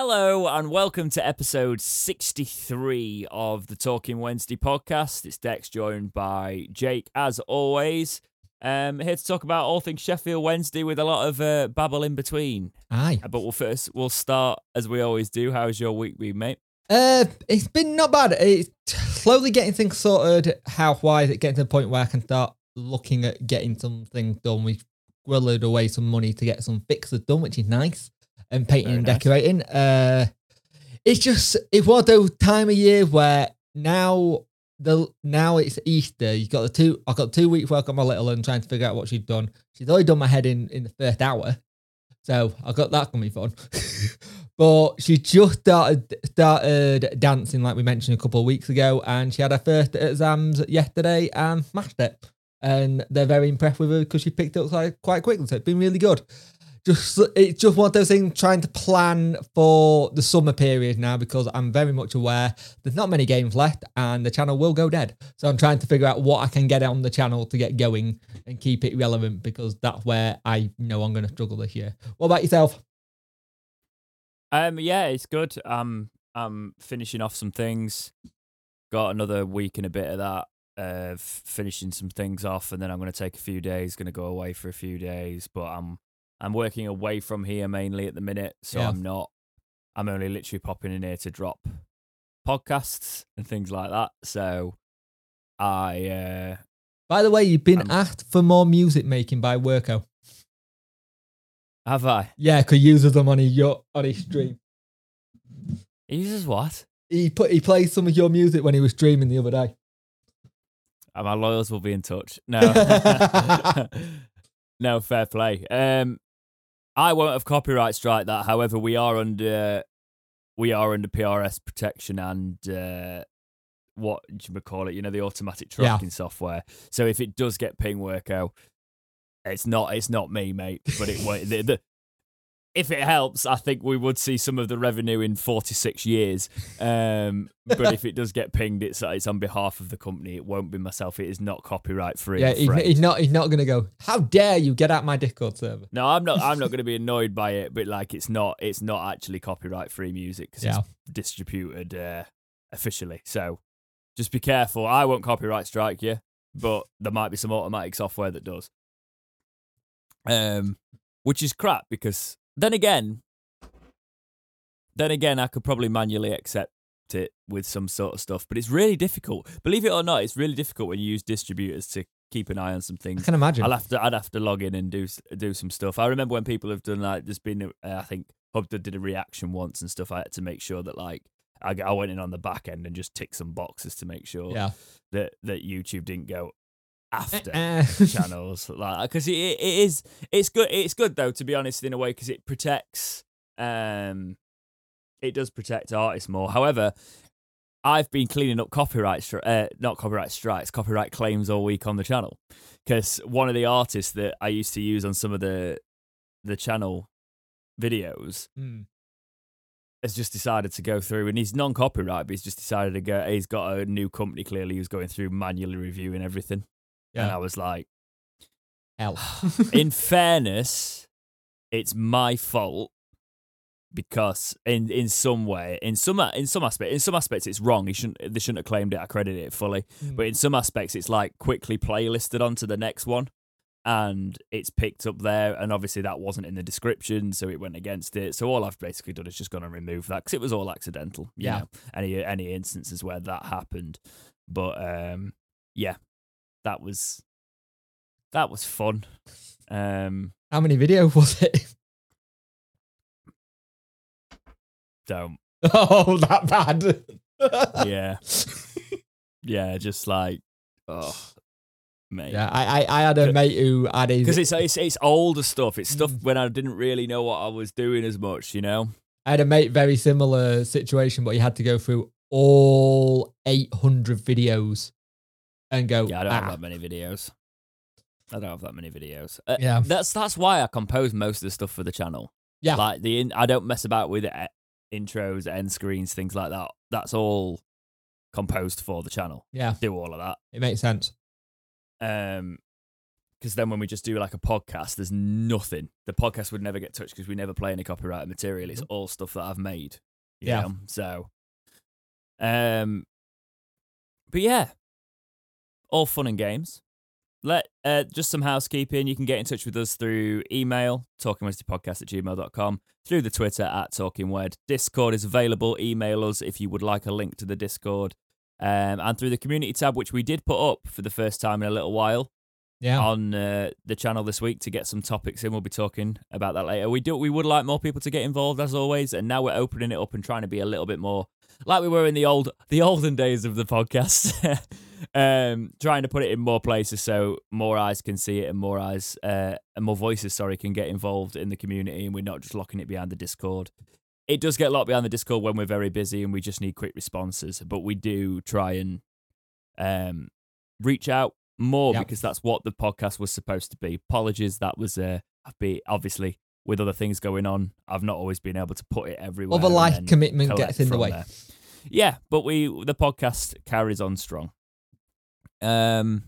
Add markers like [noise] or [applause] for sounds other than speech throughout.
Hello and welcome to episode 63 of the Talking Wednesday podcast. It's Dex joined by Jake as always. Um, here to talk about all things Sheffield Wednesday with a lot of uh, babble in between. Aye. Uh, But we'll first we'll start as we always do. How's your week been, mate? Uh, it's been not bad. It's slowly getting things sorted health is it getting to the point where I can start looking at getting something done. We've squirreled away some money to get some fixes done, which is nice. And painting Very and nice. decorating. Uh, it's just it's one of those time of year where now the now it's Easter. You got the two. I got two weeks work on my little and trying to figure out what she's done. She's already done my head in in the first hour, so I got that gonna be fun. but she just started started dancing like we mentioned a couple of weeks ago, and she had her first exams yesterday and smashed it. And they're very impressed with her because she picked up quite quite quickly. So it's been really good. Just it's just one of those things trying to plan for the summer period now because I'm very much aware there's not many games left and the channel will go dead. So I'm trying to figure out what I can get on the channel to get going and keep it relevant because that's where I know I'm going to struggle this year. What about yourself? Um, yeah, it's good. Um, I'm finishing off some things. Got another week and a bit of that. Uh, finishing some things off, and then I'm going to take a few days. Going to go away for a few days, but I'm I'm working away from here mainly at the minute, so Yeah. I'm not. I'm only literally popping in here to drop podcasts and things like that. So I uh By the way, you've been Um, asked for more music making by Worko. have I. Yeah, because uses them on his your on his stream. He uses what? He put he played some of your music when he was streaming the other day. Uh, my lawyers will be in touch. No, [laughs] [laughs] no, fair play. Um, I won't have copyright strike that. However, we are under we are under PRS protection and uh, what do you call it? You know, the automatic Yeah. tracking software. So if it does get ping work out, it's not it's not me, mate. But it won't- the, the if it helps, I think we would see some of the revenue in 46 years. Um, but if it does get pinged, it's it's on behalf of the company. It won't be myself. It is not copyright free. Yeah, he's, he's not he's not gonna go. How dare you get out my Discord server? no, I'm not. I'm not going to be annoyed by it. But like, it's not. It's not actually copyright free music because Yeah. it's distributed uh, officially. So just be careful. I won't copyright strike you, but there might be some automatic software that does. Um, which is crap because then again, then again, I could probably manually accept it with some sort of stuff, but it's really difficult. Believe it or not, it's really difficult when you use distributors to keep an eye on some things. I can imagine. I'll have to. I'd have to log in and do do some stuff. I remember when people have done like. There's been. Uh, I think Hub did a reaction once and stuff. I had to make sure that like I, I went in on the back end and just ticked some boxes to make sure yeah. that that YouTube didn't go after Eh. [laughs] channels like because it, it is it's good it's good though to be honest in a way because it protects um it does protect artists more however i've been cleaning up copyright stri- uh, not copyright strikes copyright claims all week on the channel because one of the artists that i used to use on some of the the channel videos Hmm. has just decided to go through and he's non-copyright but he's just decided to go he's got a new company clearly who's going through manually reviewing everything and i was like Hell. [laughs] in fairness, it's my fault because in in some way, in some in some aspect, in some aspects, it's wrong. He shouldn't they shouldn't have claimed it. I credit it fully, Hmm. but in some aspects, it's like quickly playlisted onto the next one, and it's picked up there. And obviously, that wasn't in the description, so it went against it. So all I've basically done is just gone and remove that because it was all accidental. Yeah. know, any any instances where that happened, but um, yeah, that was that was fun. Um, How many videos [laughs] was it? don't [laughs] oh, that bad. yeah yeah just like oh mate Yeah, I, I, I had a mate who had his. because it's, it's it's older stuff it's stuff Mm. when i didn't really know what i was doing as much you know I had a mate very similar situation, but he had to go through all 800 videos and go. yeah i don't have "Ah." that many videos i don't have that many videos uh, Yeah. that's that's why i compose most of the stuff for the channel Yeah. like the in, i don't mess about with uh, intros end screens things like that that's all composed for the channel Yeah, do all of that it makes sense. Um, because then when we just do like a podcast, there's nothing. The podcast would never get touched because we never play any copyrighted material. It's all stuff that I've made. you Yeah. know? So, um, but yeah, all fun and games. Let uh, just some housekeeping. You can get in touch with us through email, talkingwednesdaypodcast at gmail.com, through the Twitter at talkingwed. Discord is available. Email us if you would like a link to the Discord. Um, and through the community tab, which we did put up for the first time in a little while Yeah. on uh, the channel this week to get some topics in. We'll be talking about that later. We do we would like more people to get involved as always, and now we're opening it up and trying to be a little bit more like we were in the old the olden days of the podcast. [laughs] um, trying to put it in more places so more eyes can see it and more eyes uh, and more voices, sorry, can get involved in the community, and we're not just locking it behind the Discord. It does get locked behind the Discord when we're very busy and we just need quick responses, but we do try and um, reach out more Yep. because that's what the podcast was supposed to be. Apologies, that was uh, I've been obviously with other things going on, I've not always been able to put it everywhere. Other life commitment gets in the way. there. Yeah, but we the podcast carries on strong. Um,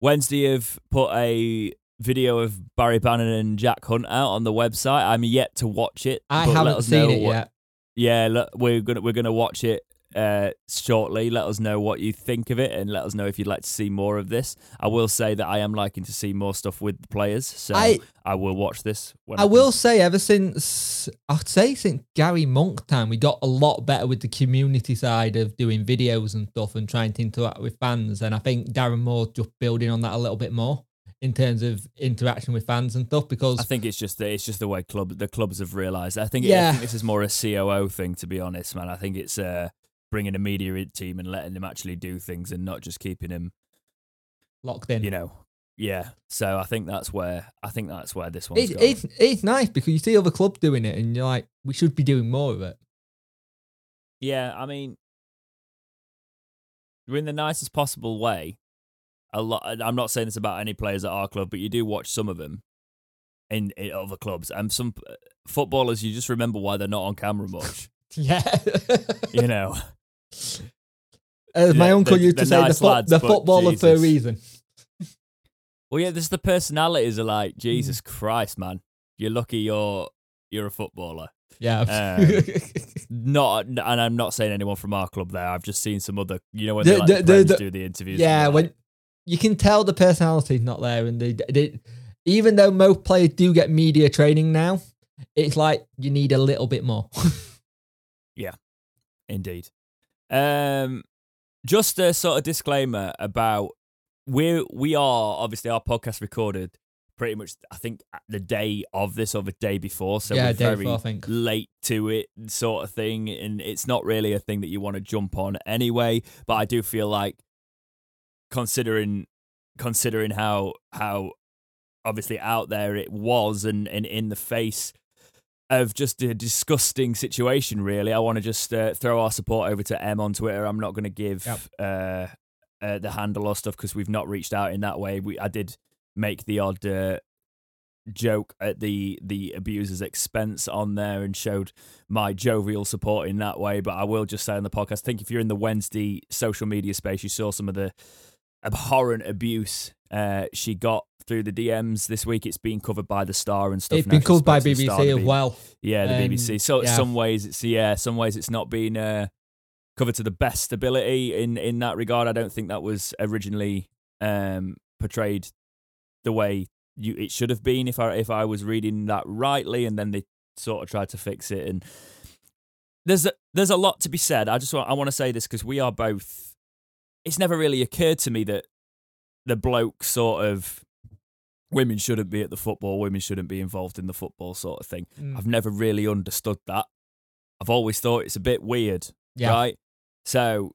Wednesday have put a video of Barry Bannan and Jack Hunt out on the website. I'm yet to watch it. I haven't seen it what- yet. Yeah, look, we're gonna we're gonna watch it uh, shortly. Let us know what you think of it, and let us know if you'd like to see more of this. I will say that I am liking to see more stuff with the players, so I, I will watch this. When I can. will say, ever since I'd say since Gary Monk time, we got a lot better with the community side of doing videos and stuff and trying to interact with fans. And I think Darren Moore just building on that a little bit more in terms of interaction with fans and stuff. Because I think it's just the, it's just the way club the clubs have realised. I think I Yeah. think this is more a COO thing, to be honest, man. I think it's uh, bringing a media team and letting them actually do things and not just keeping them, locked in, you know. Yeah, so I think that's where I think that's where this one's it's it's it's nice because you see other clubs doing it and you're like, we should be doing more of it. Yeah, I mean, in the nicest possible way. A lot. I'm not saying this about any players at our club, but you do watch some of them in, in other clubs, and some uh, footballers. You just remember why they're not on camera much. [laughs] Yeah. you know, As my Yeah, uncle used to say, the, fo- lads, the footballer for a reason. Well, yeah, there's the personalities are Hmm. like Jesus Christ, man. You're lucky you're you're a footballer. Yeah. Um, [laughs] Not, and I'm not saying anyone from our club there. I've just seen some other, you know, when The- they like the- the, the- do the interviews. yeah, when that. you can tell the personality's not there, and they, they, even though most players do get media training now, it's like you need a little bit more. [laughs] Yeah, indeed. Um, just a sort of disclaimer about we we are obviously our podcast recorded pretty much. I think the day of this or the day before, so yeah, we're day very before, I think. late to it sort of thing and it's not really a thing that you want to jump on anyway but i do feel like considering considering how how obviously out there it was and, and in the face of just a disgusting situation really i want to just uh, throw our support over to m on twitter i'm not going to give Yep. uh, uh, the handle or stuff because we've not reached out in that way we i did make the odd uh, joke at the the abuser's expense on there and showed my jovial support in that way. But I will just say on the podcast, I think if you're in the Wednesday social media space, you saw some of the abhorrent abuse uh, she got through the DMs this week. It's been covered by the Star and stuff. It's been covered by spoke to the Star, BBC as B- well. Yeah, the Um, BBC. So yeah. some ways it's yeah, some ways it's not been uh, covered to the best ability in in that regard. I don't think that was originally um, portrayed the way you it should have been if I if I was reading that rightly, and then they sort of tried to fix it. And there's a, there's a lot to be said. I just want I want to say this because we are both. It's never really occurred to me that the bloke sort of women shouldn't be at the football, women shouldn't be involved in the football sort of thing. Mm. I've never really understood that. I've always thought it's a bit weird, Yeah. right? So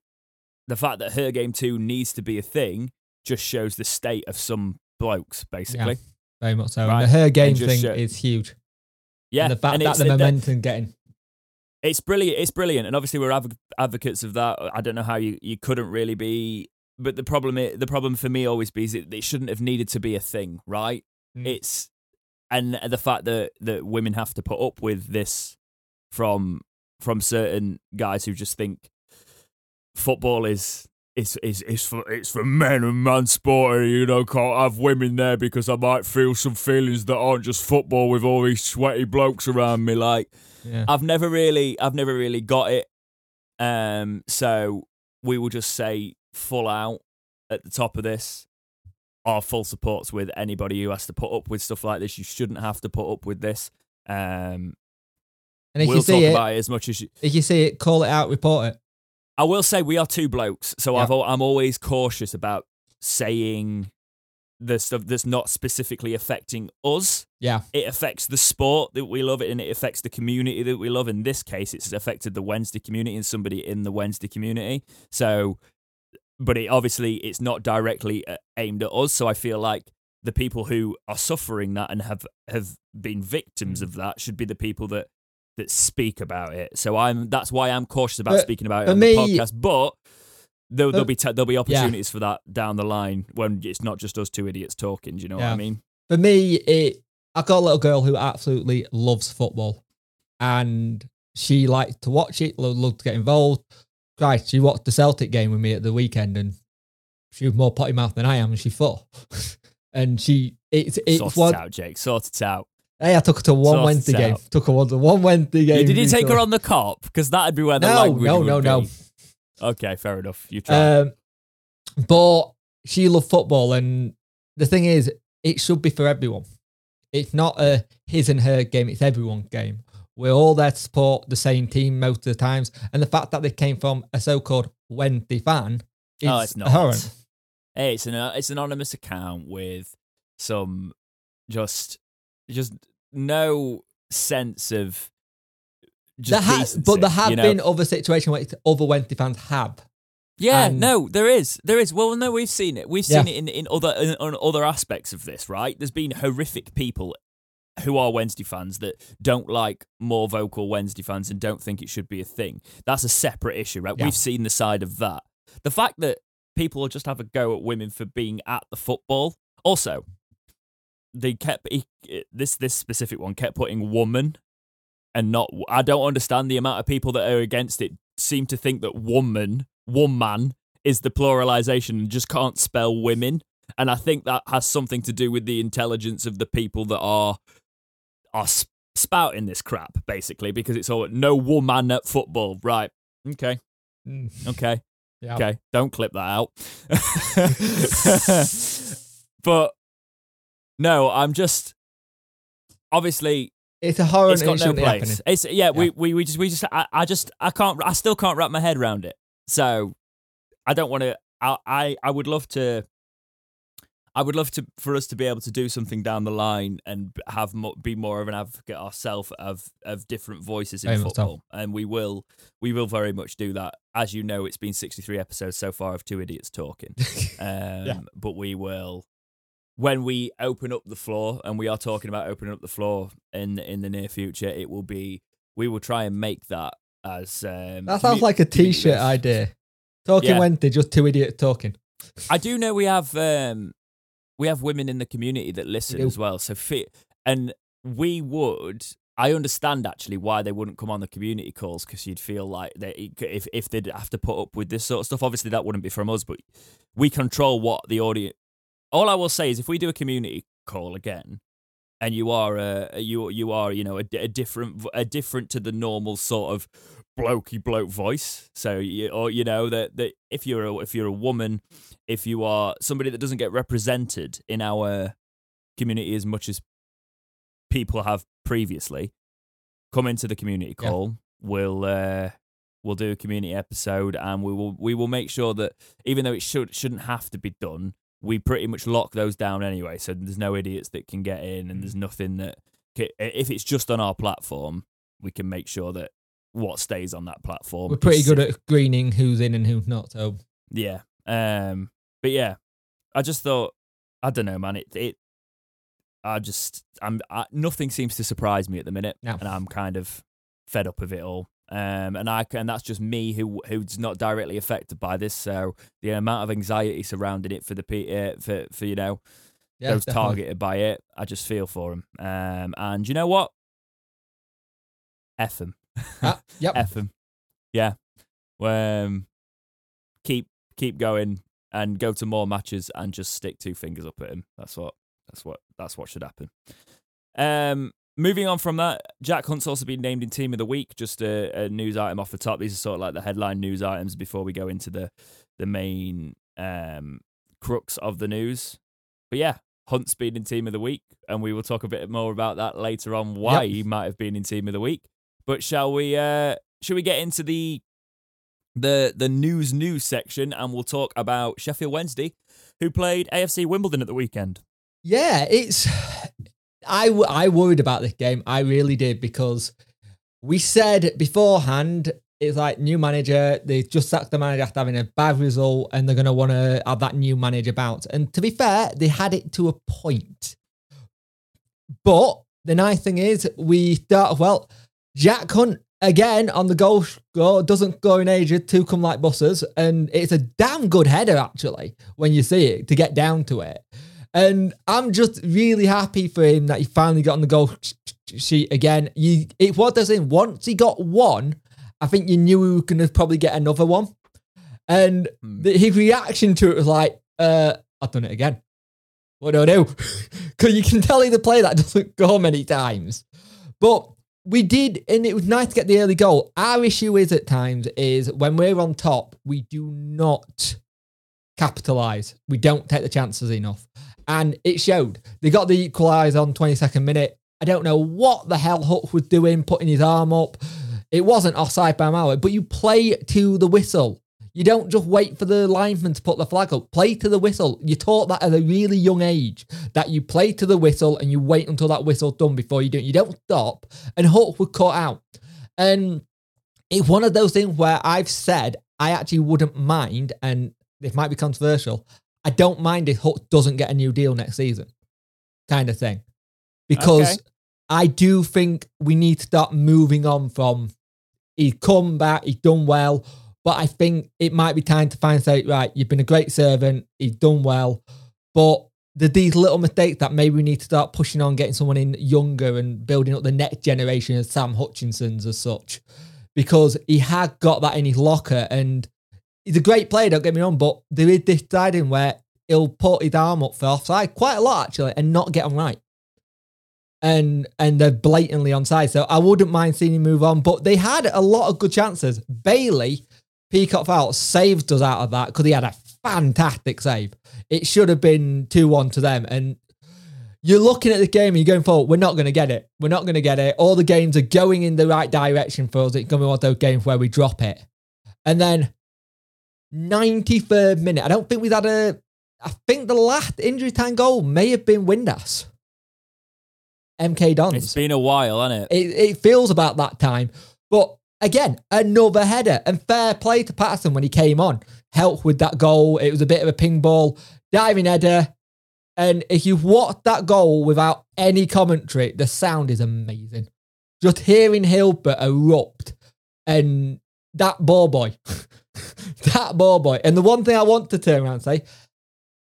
the fact that Her Game Too needs to be a thing just shows the state of some blokes, basically. Very much so. Right. The her game thing show- is huge. Yeah, And the fact and that the momentum getting. It's brilliant. It's brilliant, and obviously we're adv- advocates of that. I don't know how you, you couldn't really be, but the problem the problem for me always be is it, it shouldn't have needed to be a thing, right? Mm. It's and the fact that that women have to put up with this from from certain guys who just think football is it's it's it's for it's for men and man sport. You know, can't have women there because I might feel some feelings that aren't just football with all these sweaty blokes around me. Like Yeah. I've never really I've never really got it. Um, so we will just say full out at the top of this. Our full supports with anybody who has to put up with stuff like this. You shouldn't have to put up with this. Um, And if we'll you talk it, about it as much as you, if you see it, call it out, report it. I will say we are two blokes, so Yeah. I've I'm always cautious about saying the stuff that's not specifically affecting us. Yeah. It affects the sport that we love, it and it affects the community that we love. In this case, it's affected the Wednesday community and somebody in the Wednesday community. So, but it obviously it's not directly uh, aimed at us. So I feel like the people who are suffering that and have have been victims Mm. of that should be the people that that speak about it. So I'm that's why I'm cautious about But speaking about it on me- the podcast. But there'll, there'll be t- there'll be opportunities for that down the line when it's not just us two idiots talking. Do you know what I mean? For me, it I got a little girl who absolutely loves football, and she liked to watch it, lo- loved to get involved. Christ, she watched the Celtic game with me at the weekend, and she was more potty mouth than I am, and she fought. [laughs] and she, it's it's sort one. it out, Jake. Sort it out. Hey, I took her to one Wednesday game. Took her one to one Wednesday game. Did you take her on the Kop? Because that'd be where the No, language no, would no, no. Okay, fair enough. You try. Um, but she loved football, and the thing is, it should be for everyone. It's not a his and her game; it's everyone's game. We're all there to support the same team most of the times, and the fact that they came from a so-called Wednesday fan is oh, it's not. abhorrent. Hey, it's an it's an anonymous account with some just just no sense of. There ha- but there have you know? been other situations where it's other Wednesday fans have. Yeah, And- no, there is, there is. Well, no, we've seen it. We've Yeah. seen it in in other in, on other aspects of this. Right? There's been horrific people who are Wednesday fans that don't like more vocal Wednesday fans and don't think it should be a thing. That's a separate issue, right? Yeah. We've seen the side of that. The fact that people will just have a go at women for being at the football. Also, they kept he, this this specific one kept putting woman and not. I don't understand the amount of people that are against it. Seem to think that woman, one man, is the pluralization and just can't spell women. And I think that has something to do with the intelligence of the people that are are sp- spouting this crap, basically, because it's all no woman at football, right? Okay, Mm, okay. [laughs] yeah. Okay, don't clip that out. [laughs] [laughs] but no, I'm just obviously It's a horror it's got no place. happening. It's yeah, we, we we just we just I, I just I can't I still can't wrap my head around it. So I don't want to. I, I I would love to. I would love to for us to be able to do something down the line and have mo- be more of an advocate ourselves of of different voices in Very much so. football, and we will we will very much do that. As you know, it's been sixty three episodes so far of two idiots talking. [laughs] Um, But we will, when we open up the floor, and we are talking about opening up the floor in in the near future, it will be we will try and make that as um, That sounds like a t-shirt idea. Talking Yeah. Wednesday, just two idiots talking. I do know we have um, we have women in the community that listen as well. So fit and we would. I understand actually why they wouldn't come on the community calls because you'd feel like they if if they'd have to put up with this sort of stuff. Obviously, that wouldn't be from us, but we control what the audience. All I will say is, if we do a community call again, and you are a you you are you know a, a different a different to the normal sort of blokey bloke voice. So you or you know that that if you're a, if you're a woman, if you are somebody that doesn't get represented in our community as much as people have previously, come into the community Yeah. call. We'll uh, we'll do a community episode, and we will we will make sure that even though it should shouldn't have to be done, we pretty much lock those down anyway. So there's no idiots that can get in, and there's nothing that if it's just on our platform, we can make sure that what stays on that platform. We're pretty good at greening who's in and who's not. So yeah. Um but yeah, I just thought I don't know, man. It it I just I'm I, nothing seems to surprise me at the minute No. and I'm kind of fed up of it all. Um and I and that's just me who who's not directly affected by this. So the amount of anxiety surrounding it for the uh, for for you know yeah, those definitely. targeted by it, I just feel for them. Um and you know what? F them. Ah, [laughs] yep. F them. Yeah. Um, keep keep going and go to more matches and just stick two fingers up at him. That's what that's what that's what should happen. Um, moving on from that, Jack Hunt's also been named in Team of the Week. Just a, a news item off the top. These are sort of like the headline news items before we go into the the main um, crux of the news. But yeah, Hunt's been in Team of the Week, and we will talk a bit more about that later on. Why Yep. he might have been in Team of the Week. But shall we? Uh, shall we get into the the the news news section, and we'll talk about Sheffield Wednesday, who played AFC Wimbledon at the weekend. Yeah, it's. I, I worried about this game. I really did because we said beforehand it's like new manager. They just sacked the manager after having a bad result, and they're going to want to have that new manager bounce. And to be fair, they had it to a point. But the nice thing is, we start well. Jack Hunt again on the goal score doesn't go in Asia to come like buses, and it's a damn good header actually when you see it to get down to it. And I'm just really happy for him that he finally got on the goal sheet again. You, it what does in once he got one, I think you knew he was going to probably get another one. And Hmm. the, his reaction to it was like, uh, "I've done it again. What do I do?" Because [laughs] you can tell he's a player that doesn't go many times. But we did, and it was nice to get the early goal. Our issue is at times is when we're on top, we do not capitalize. We don't take the chances enough. And it showed. They got the equaliser on 22nd minute. I don't know what the hell Hook was doing, putting his arm up. It wasn't offside by mile, but you play to the whistle. You don't just wait for the linesman to put the flag up. Play to the whistle. You taught that at a really young age that you play to the whistle and you wait until that whistle's done before you do it. You don't stop. And Hook was caught out. And it's one of those things where I've said I actually wouldn't mind, and this might be controversial. I don't mind if Hook doesn't get a new deal next season, kind of thing, because Okay. I do think we need to start moving on from he's come back, he's done well, but I think it might be time to find say right, you've been a great servant, he's done well, but the these little mistakes that maybe we need to start pushing on, getting someone in younger and building up the next generation of Sam Hutchinsons as such, because he had got that in his locker and he's a great player. Don't get me wrong, but there is this side in where he'll put his arm up for offside quite a lot actually, and not get them right. And and they're blatantly onside, so I wouldn't mind seeing him move on. But they had a lot of good chances. Bailey, Peacock-Farrell, saved us out of that because he had a fantastic save. It should have been two one to them, and you're looking at the game and you're going forward, we're not going to get it. We're not going to get it. All the games are going in the right direction for us. It's going to be one of those games where we drop it. And then 93rd minute, I don't think we've had a. I think the last injury time goal may have been Windass. MK Dons. It's been a while, hasn't it? It, it feels about that time. But again, another header. And fair play to Paterson when he came on. Helped with that goal. It was a bit of a ping ball, diving header. And if you watch that goal without any commentary, the sound is amazing. Just hearing Hillsborough erupt and that ball boy, [laughs] [laughs] that ball boy. And the one thing I want to turn around and say,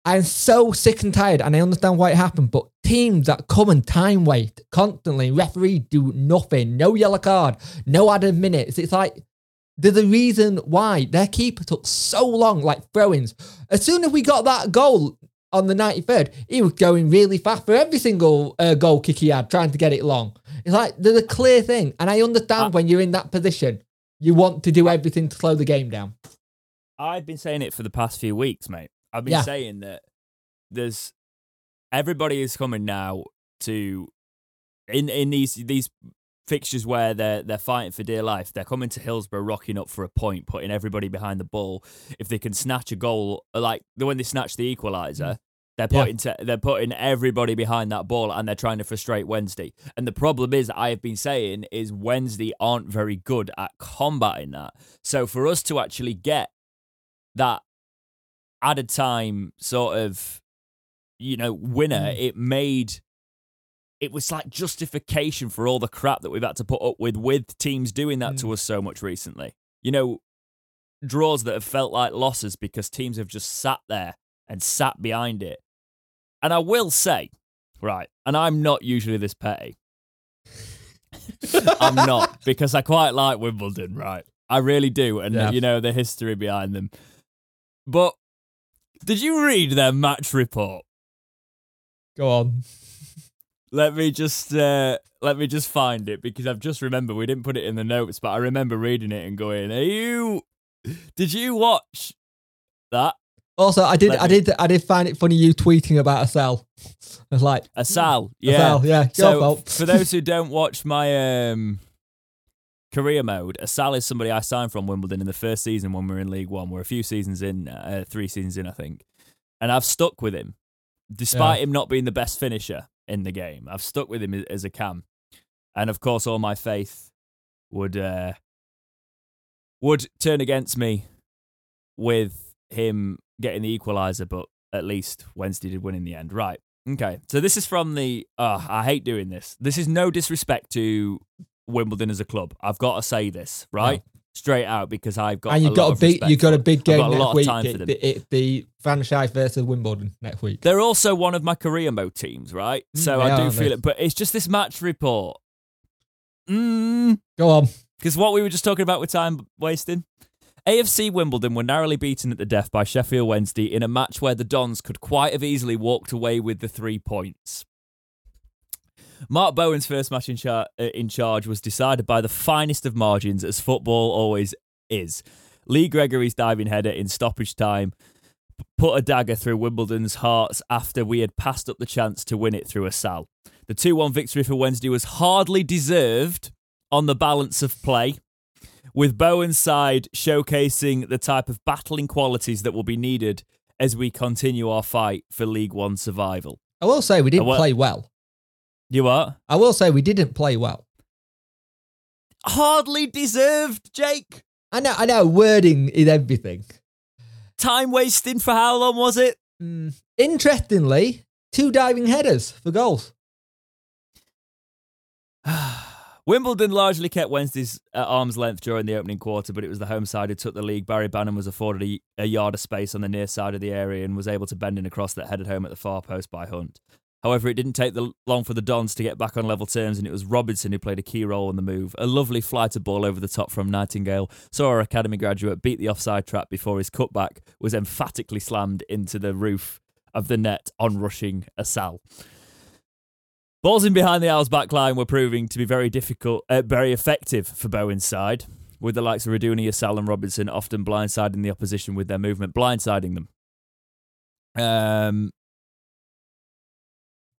I'm so sick and tired, and I understand why it happened, but teams that come and time wait constantly, referee do nothing, no yellow card, no added minutes. It's like there's a reason why their keeper took so long, like throw-ins. As soon as we got that goal on the 93rd, he was going really fast for every single uh, goal kick he had, trying to get it long. It's like there's a clear thing, and I understand Uh, when you're in that position, you want to do everything to slow the game down. I've been saying it for the past few weeks, mate. I've been Yeah. saying that there's everybody is coming now to in in these these fixtures where they're they're fighting for dear life. They're coming to Hillsborough, rocking up for a point, putting everybody behind the ball. If they can snatch a goal, like when they snatch the equaliser, mm. They're Yeah. putting to, they're putting everybody behind that ball, and they're trying to frustrate Wednesday. And the problem is, I have been saying, is Wednesday aren't very good at combating that. So for us to actually get that added time sort of you know winner Mm. it made it was like justification for all the crap that we've had to put up with with teams doing that to us so much recently you know draws that have felt like losses because teams have just sat there and sat behind it and i will say right and i'm not usually this petty [laughs] i'm not because i quite like wimbledon right i really do and Yeah. you know the history behind them But did you read their match report? Go on. Let me just uh, let me just find it because I've just remembered we didn't put it in the notes, but I remember reading it and going, "Are you? Did you watch that?" Also, I did, Let I me- did, I did find it funny you tweeting about Assal. I was like, Assal, yeah. yeah. Your So fault. [laughs] for those who don't watch my um, career mode, Assal is somebody I signed from Wimbledon in the first season when we were in League One. We're a few seasons in, uh, three seasons in, I think, and I've stuck with him despite him not being the best finisher in the game. I've stuck with him as a cam, and of course, all my faith would uh, would turn against me with him getting the equaliser, but at least Wednesday did win in the end. Right. Okay. So this is from the. Uh, I hate doing this. This is no disrespect to Wimbledon as a club. I've got to say this right straight out because I've got. and a you've got a big, respect you got a big game got a next lot of week. time for It- them. it- the franchise versus Wimbledon next week. They're also one of my career mode teams, right? Mm, So they I do feel it, but it's just this match report. Mm, Go on. Because what we were just talking about with time wasting. AFC Wimbledon were narrowly beaten at the death by Sheffield Wednesday in a match where the Dons could quite have easily walked away with the three points. Mark Bowen's first match in, char- uh, in charge was decided by the finest of margins, as football always is. Lee Gregory's diving header in stoppage time put a dagger through Wimbledon's hearts after we had passed up the chance to win it through Assal. The 2 1 victory for Wednesday was hardly deserved on the balance of play, with Bowen's side showcasing the type of battling qualities that will be needed as we continue our fight for League One survival. I will say we didn't what- play well. You are? I will say we didn't play well. Hardly deserved, Jake. I know, I know. Wording is everything. Time wasting for how long was it? Mm. Interestingly, two diving headers for goals. [sighs] [sighs] Wimbledon largely kept Wednesdays at arm's length during the opening quarter, but it was the home side who took the lead. Barry Bannan was afforded a, a yard of space on the near side of the area and was able to bend in a cross that headed home at the far post by Hunt. However, it didn't take the, long for the Dons to get back on level terms, and it was Robinson who played a key role in the move. A lovely flight of ball over the top from Nightingale saw our academy graduate beat the offside trap before his cutback was emphatically slammed into the roof of the net on rushing Assal. Balls in behind the Owls' back line were proving to be very difficult, uh, very effective for Bowen's side, with the likes of Rudoni, Assal, and Robinson often blindsiding the opposition with their movement, blindsiding them. Um,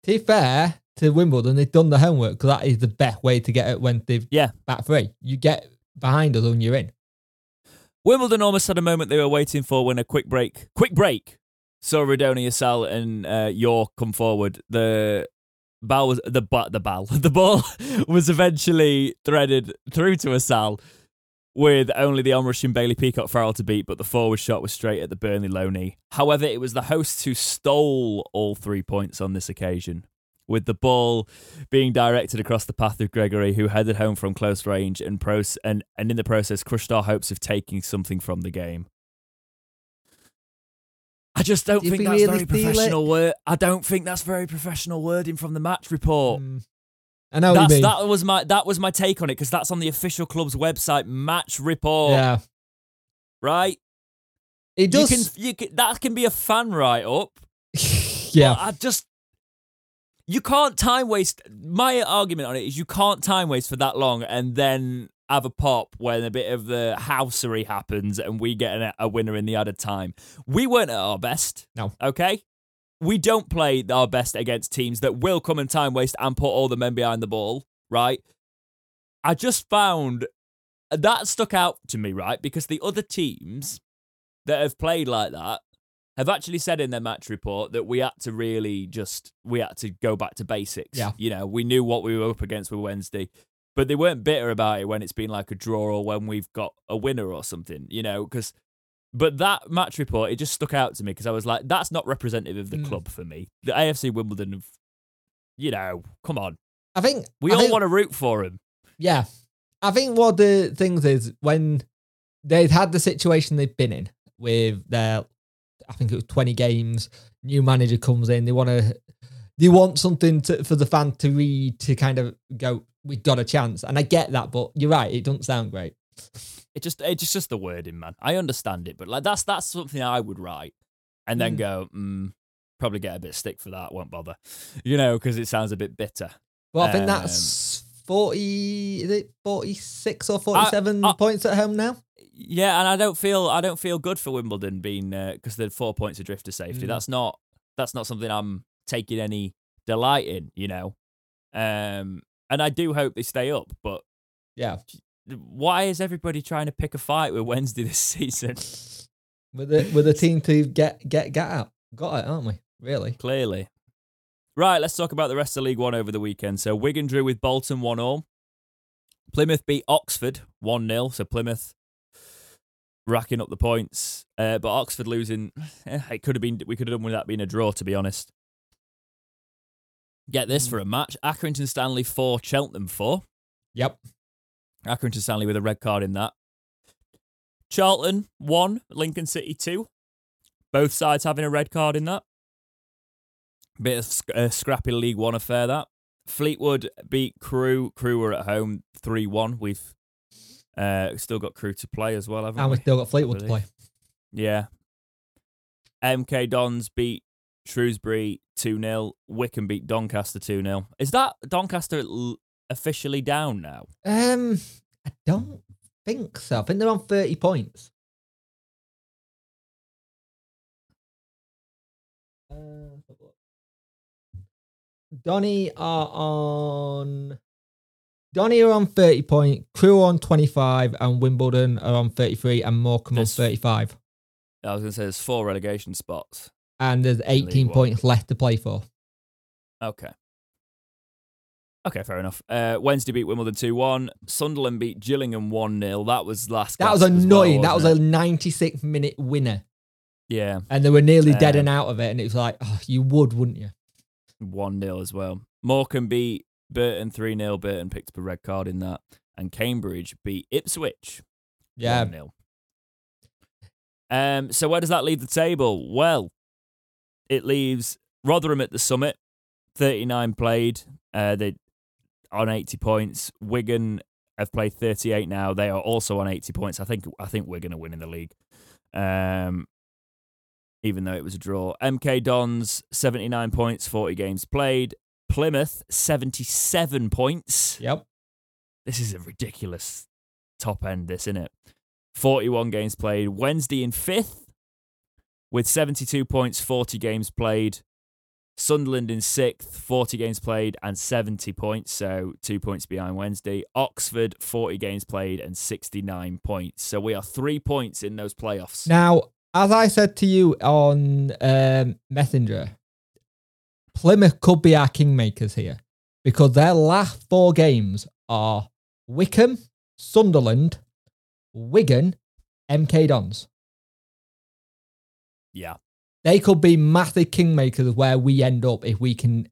To be fair to Wimbledon, they've done the homework because that is the best way to get it when they've Yeah. back three. You get behind us when you're in. Wimbledon almost had a moment they were waiting for when a quick break, quick break, saw Rudoni, Assal, and uh, York come forward. The ball was the ba- the ball [laughs] the ball was eventually threaded through to a Assal with only the onrushing Bailey Peacock Farrell to beat, but the forward shot was straight at the Burnley loanee. However, it was the hosts who stole all three points on this occasion. With the ball being directed across the path of Gregory, who headed home from close range and, pros- and, and in the process crushed our hopes of taking something from the game. I just don't Do think think that's really very it? professional word. I don't think that's very professional wording from the match report. Mm. I know what That's, you mean. that was my that was my take on it because that's on the official club's website match report, yeah. right? It does. You can you can that can be a fan write up. [laughs] yeah. I just you can't time waste. My argument on it is you can't time waste for that long and then have a pop when a bit of the housery happens and we get an, a winner in the added time. We weren't at our best. No. Okay. We don't play our best against teams that will come and time waste and put all the men behind the ball. Right. I just found that stuck out to me. Right, because the other teams that have played like that have actually said in their match report that we had to really just we had to go back to basics. Yeah. You know, we knew what we were up against with Wednesday. But they weren't bitter about it when it's been like a draw or when we've got a winner or something, you know, because but that match report, it just stuck out to me because I was like, that's not representative of the Mm. club for me. The AFC Wimbledon you know, come on. I think We I all think- want to root for him. Yeah. I think what the things is when they've had the situation they've been in with their, I think it was 20 games, new manager comes in, they want to, they want something to, for the fan to read to kind of go, we've got a chance. And I get that, but you're right, it doesn't sound great. It just it's just just the wording, man. I understand it, but like that's that's something I would write and then Mm. go, mm, probably get a bit of stick for that. Won't bother, you know, because it sounds a bit bitter. Well, I think Um, that's forty. Is it forty six or forty seven points at home now? Yeah, and I don't feel I don't feel good for Wimbledon being because they're four points adrift to safety. Mm. That's not that's not something I'm taking any delight in, you know. Um, and I do hope they stay up, but Yeah, why is everybody trying to pick a fight with Wednesday this [laughs] season? with a with a team to get get get out. Got it, aren't we? Really? Clearly. Right, let's talk about the rest of League One over the weekend. So Wigan drew with Bolton 1 all. Plymouth beat Oxford 1 0. So Plymouth racking up the points. Uh, but Oxford losing, [sighs] eh, it could have been, we could have done with that being a draw, to be honest. Get this for a match Accrington Stanley 4, Cheltenham 4. Yep. Accrington Stanley with a red card in that. Charlton 1, Lincoln City 2. Both sides having a red card in that. Bit of sc- a scrappy League One affair that. Fleetwood beat Crewe. Crewe were at home 3 1. We've uh, still got Crewe to play as well, haven't And we? we still got Fleetwood to play. Yeah. MK Dons beat Shrewsbury 2 0. Wycombe beat Doncaster 2 0. Is that Doncaster officially down now? Um, I don't think so. I think they're on thirty points. Uh, let's have a look. Donny are on. Donny are on thirty point. Crewe on twenty five, and Wimbledon are on thirty three, and Morecambe on thirty five. I was going to say there's four relegation spots. And there's eighteen One. points left to play for. Okay. Okay, fair enough. Uh, Wednesday beat Wimbledon 2 1. Sunderland beat Gillingham 1 0. That was last That was as well, annoying. that was a it? ninety six minute winner, Yeah, and they were nearly dead Um, and out of it. And it was like, oh, you would, wouldn't you? 1 0 as well. Morecambe beat Burton 3 0. Burton picked up a red card in that. And Cambridge beat Ipswich Yeah, 1 0. Um, so where does that leave the table? Well, it leaves Rotherham at the summit, 39 played. Uh, they on 80 points. Wigan have played 38 now. They are also on 80 points. I think I think are going to win in the league. Um, even though it was a draw. MK Dons 79 points, 40 games played. Plymouth 77 points. Yep. This is a ridiculous top end, this, isn't it? 41 games played. Wednesday in fifth with 72 points, 40 games played. Sunderland in sixth, 40 games played and 70 points, so two points behind Wednesday. Oxford, 40 games played and 69 points. So we are three points in those playoffs. Now, as I said to you on um, Messenger, Plymouth could be our kingmakers here because their last four games are Wycombe, Sunderland, Wigan, MK Dons. Yeah. They could be massive kingmakers of where we end up if we can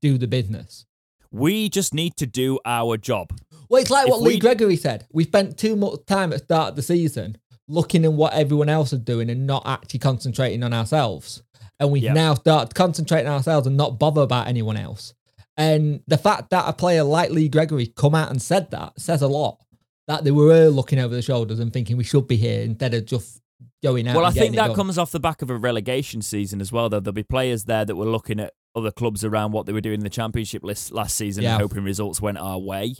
do the business. We just need to do our job. Well, it's like If what Lee Gregory said. We spent too much time at the start of the season looking at what everyone else is doing and not actually concentrating on ourselves. And we Yeah. now start concentrating on ourselves and not bother about anyone else. And the fact that a player like Lee Gregory come out and said that says a lot. That they were looking over the shoulders and thinking we should be here instead of just going out. Well, I think that comes off the back of a relegation season as well, though. There'll be players there that were looking at other clubs around what they were doing in the championship list last season Yeah. and hoping results went our way.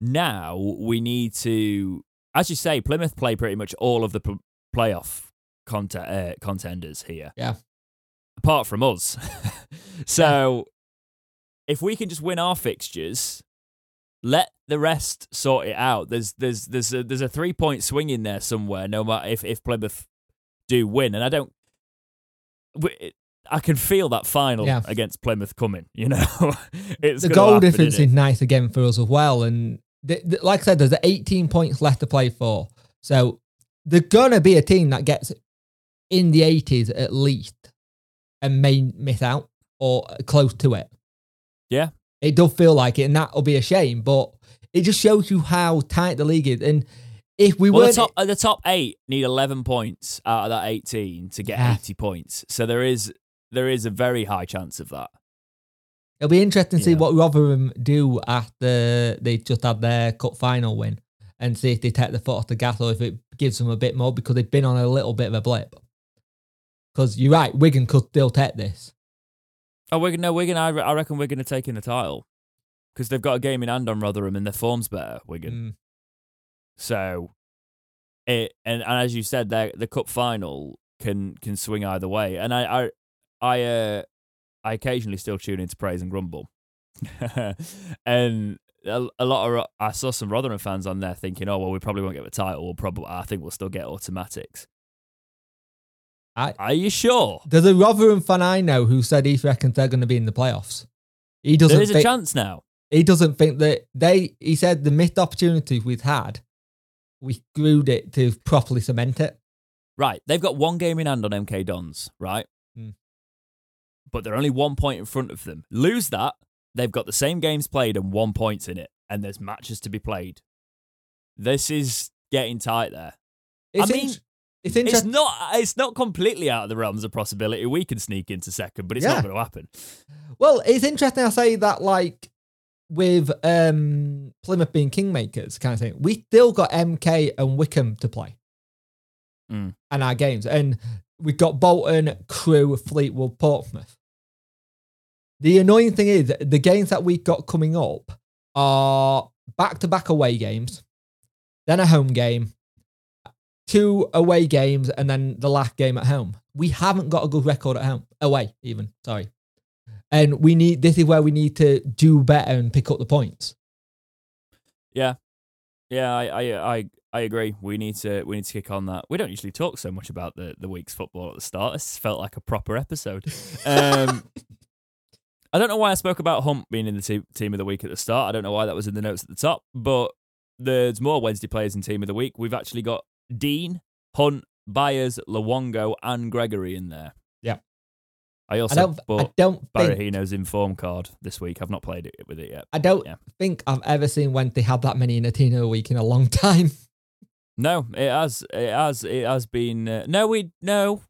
Now we need to, as you say, Plymouth play pretty much all of the pl- playoff cont- uh, contenders here. Yeah. Apart from us. [laughs] so if we can just win our fixtures, let the rest sort it out. There's there's there's a there's a three point swing in there somewhere. No matter if if Plymouth do win, and I don't. I can feel that final Yeah. against Plymouth coming. You know, [laughs] it's the gonna goal happen, difference is nice again for us as well. And th- th- like I said, there's 18 points left to play for. So they're to be a team that gets in the 80s at least and may miss out or close to it. Yeah. It does feel like it, and that'll be a shame. But it just shows you how tight the league is. And if we Well, the weren't. top uh, the top eight need eleven points out of that eighteen to get Yeah. eighty points. So there is there is a very high chance of that. It'll be interesting to see what Rotherham do after they just had their cup final win. and see if they take the foot off the gas or if it gives them a bit more because they've been on a little bit of a blip. Because you're right, Wigan could still take this. Oh, Wigan, no, Wigan, I, re- I reckon Wigan are taking the title because they've got a game in hand on Rotherham and their form's better, Wigan. Mm. So, it and, and as you said, the the cup final can can swing either way. And I I I uh, I occasionally still tune into praise and grumble, [laughs] and a, a lot of I saw some Rotherham fans on there thinking, oh well, we probably won't get the title. We'll probably I think we'll still get automatics. I- Are you sure? There's a Rotherham fan I know who said he reckons they're going to be in the playoffs. He doesn't There is a think, chance now. he doesn't think that they he said the missed opportunity we've had we screwed it to properly cement it Right, they've got one game in hand on MK Dons, right? Hmm. But they're only one point in front of them. Lose that, they've got the same games played and one point in it, and there's matches to be played. This is getting tight there. it's, I mean, It's it's not. It's not completely out of the realms of possibility. We can sneak into second, but it's Yeah. not going to happen. well it's interesting i say that like with um plymouth being kingmakers kind of thing we still got mk and Wycombe to play. Mm. and our games. And we've got bolton Crewe fleetwood portsmouth. The annoying thing is the games that we've got coming up are back-to-back away games then a home game two away games and then the last game at home. We haven't got a good record at home away even sorry and we need this is where we need to do better and pick up the points Yeah, yeah. I, I, I, I agree. We need to. We need to kick on that. We don't usually talk so much about the the week's football at the start. This felt like a proper episode. [laughs] Um, I don't know why I spoke about Hump being in the te- team of the week at the start. I don't know why that was in the notes at the top, but there's more Wednesday players in team of the week. We've actually got Dean, Hunt, Byers, Luongo, and Gregory in there. I I also don't I don't think Berahino's inform card this week. I've not played it with it yet. I don't Yeah. think I've ever seen when they had that many in a team of the week in a long time. [laughs] No, it has. It has. It has been. Uh, no, we no,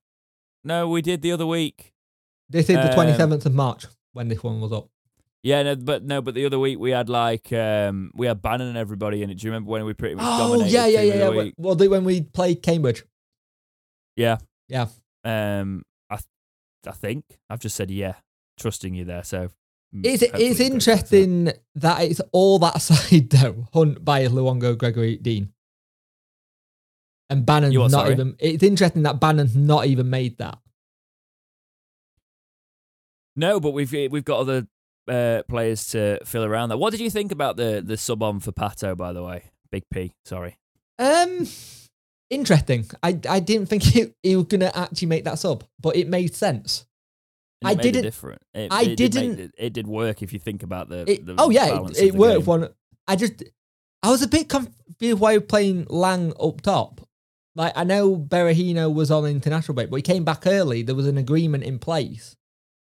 no, we did the other week. This is the Um, twenty seventh of March when this one was up. Yeah, no, but no, but the other week we had like um we had Bannan and everybody in it. Do you remember when we pretty much Oh dominated yeah, yeah, yeah, yeah. week? Well, when we played Cambridge. Yeah, Yeah. Um, I, think I've just said yeah, trusting you there. So mm, It's it's it interesting that it's all that [laughs] side though. Hunt, by Luongo, Gregory, Dean. And Bannan's not sorry? even it's interesting that Bannan's not even made that. No, but we've we've got other uh, players to fill around that. What did you think about the the sub on for Pato? By the way, Big P. Sorry. Um interesting. I I didn't think [laughs] he, he was gonna actually make that sub, but it made sense. And I it didn't- different. It, I it did make- didn't- it, it did work if you think about the. The oh yeah, it, worked. game. One, I just, I was a bit confused why we're playing Laing up top. Like I know Berahino was on international break, but he came back early. There was an agreement in place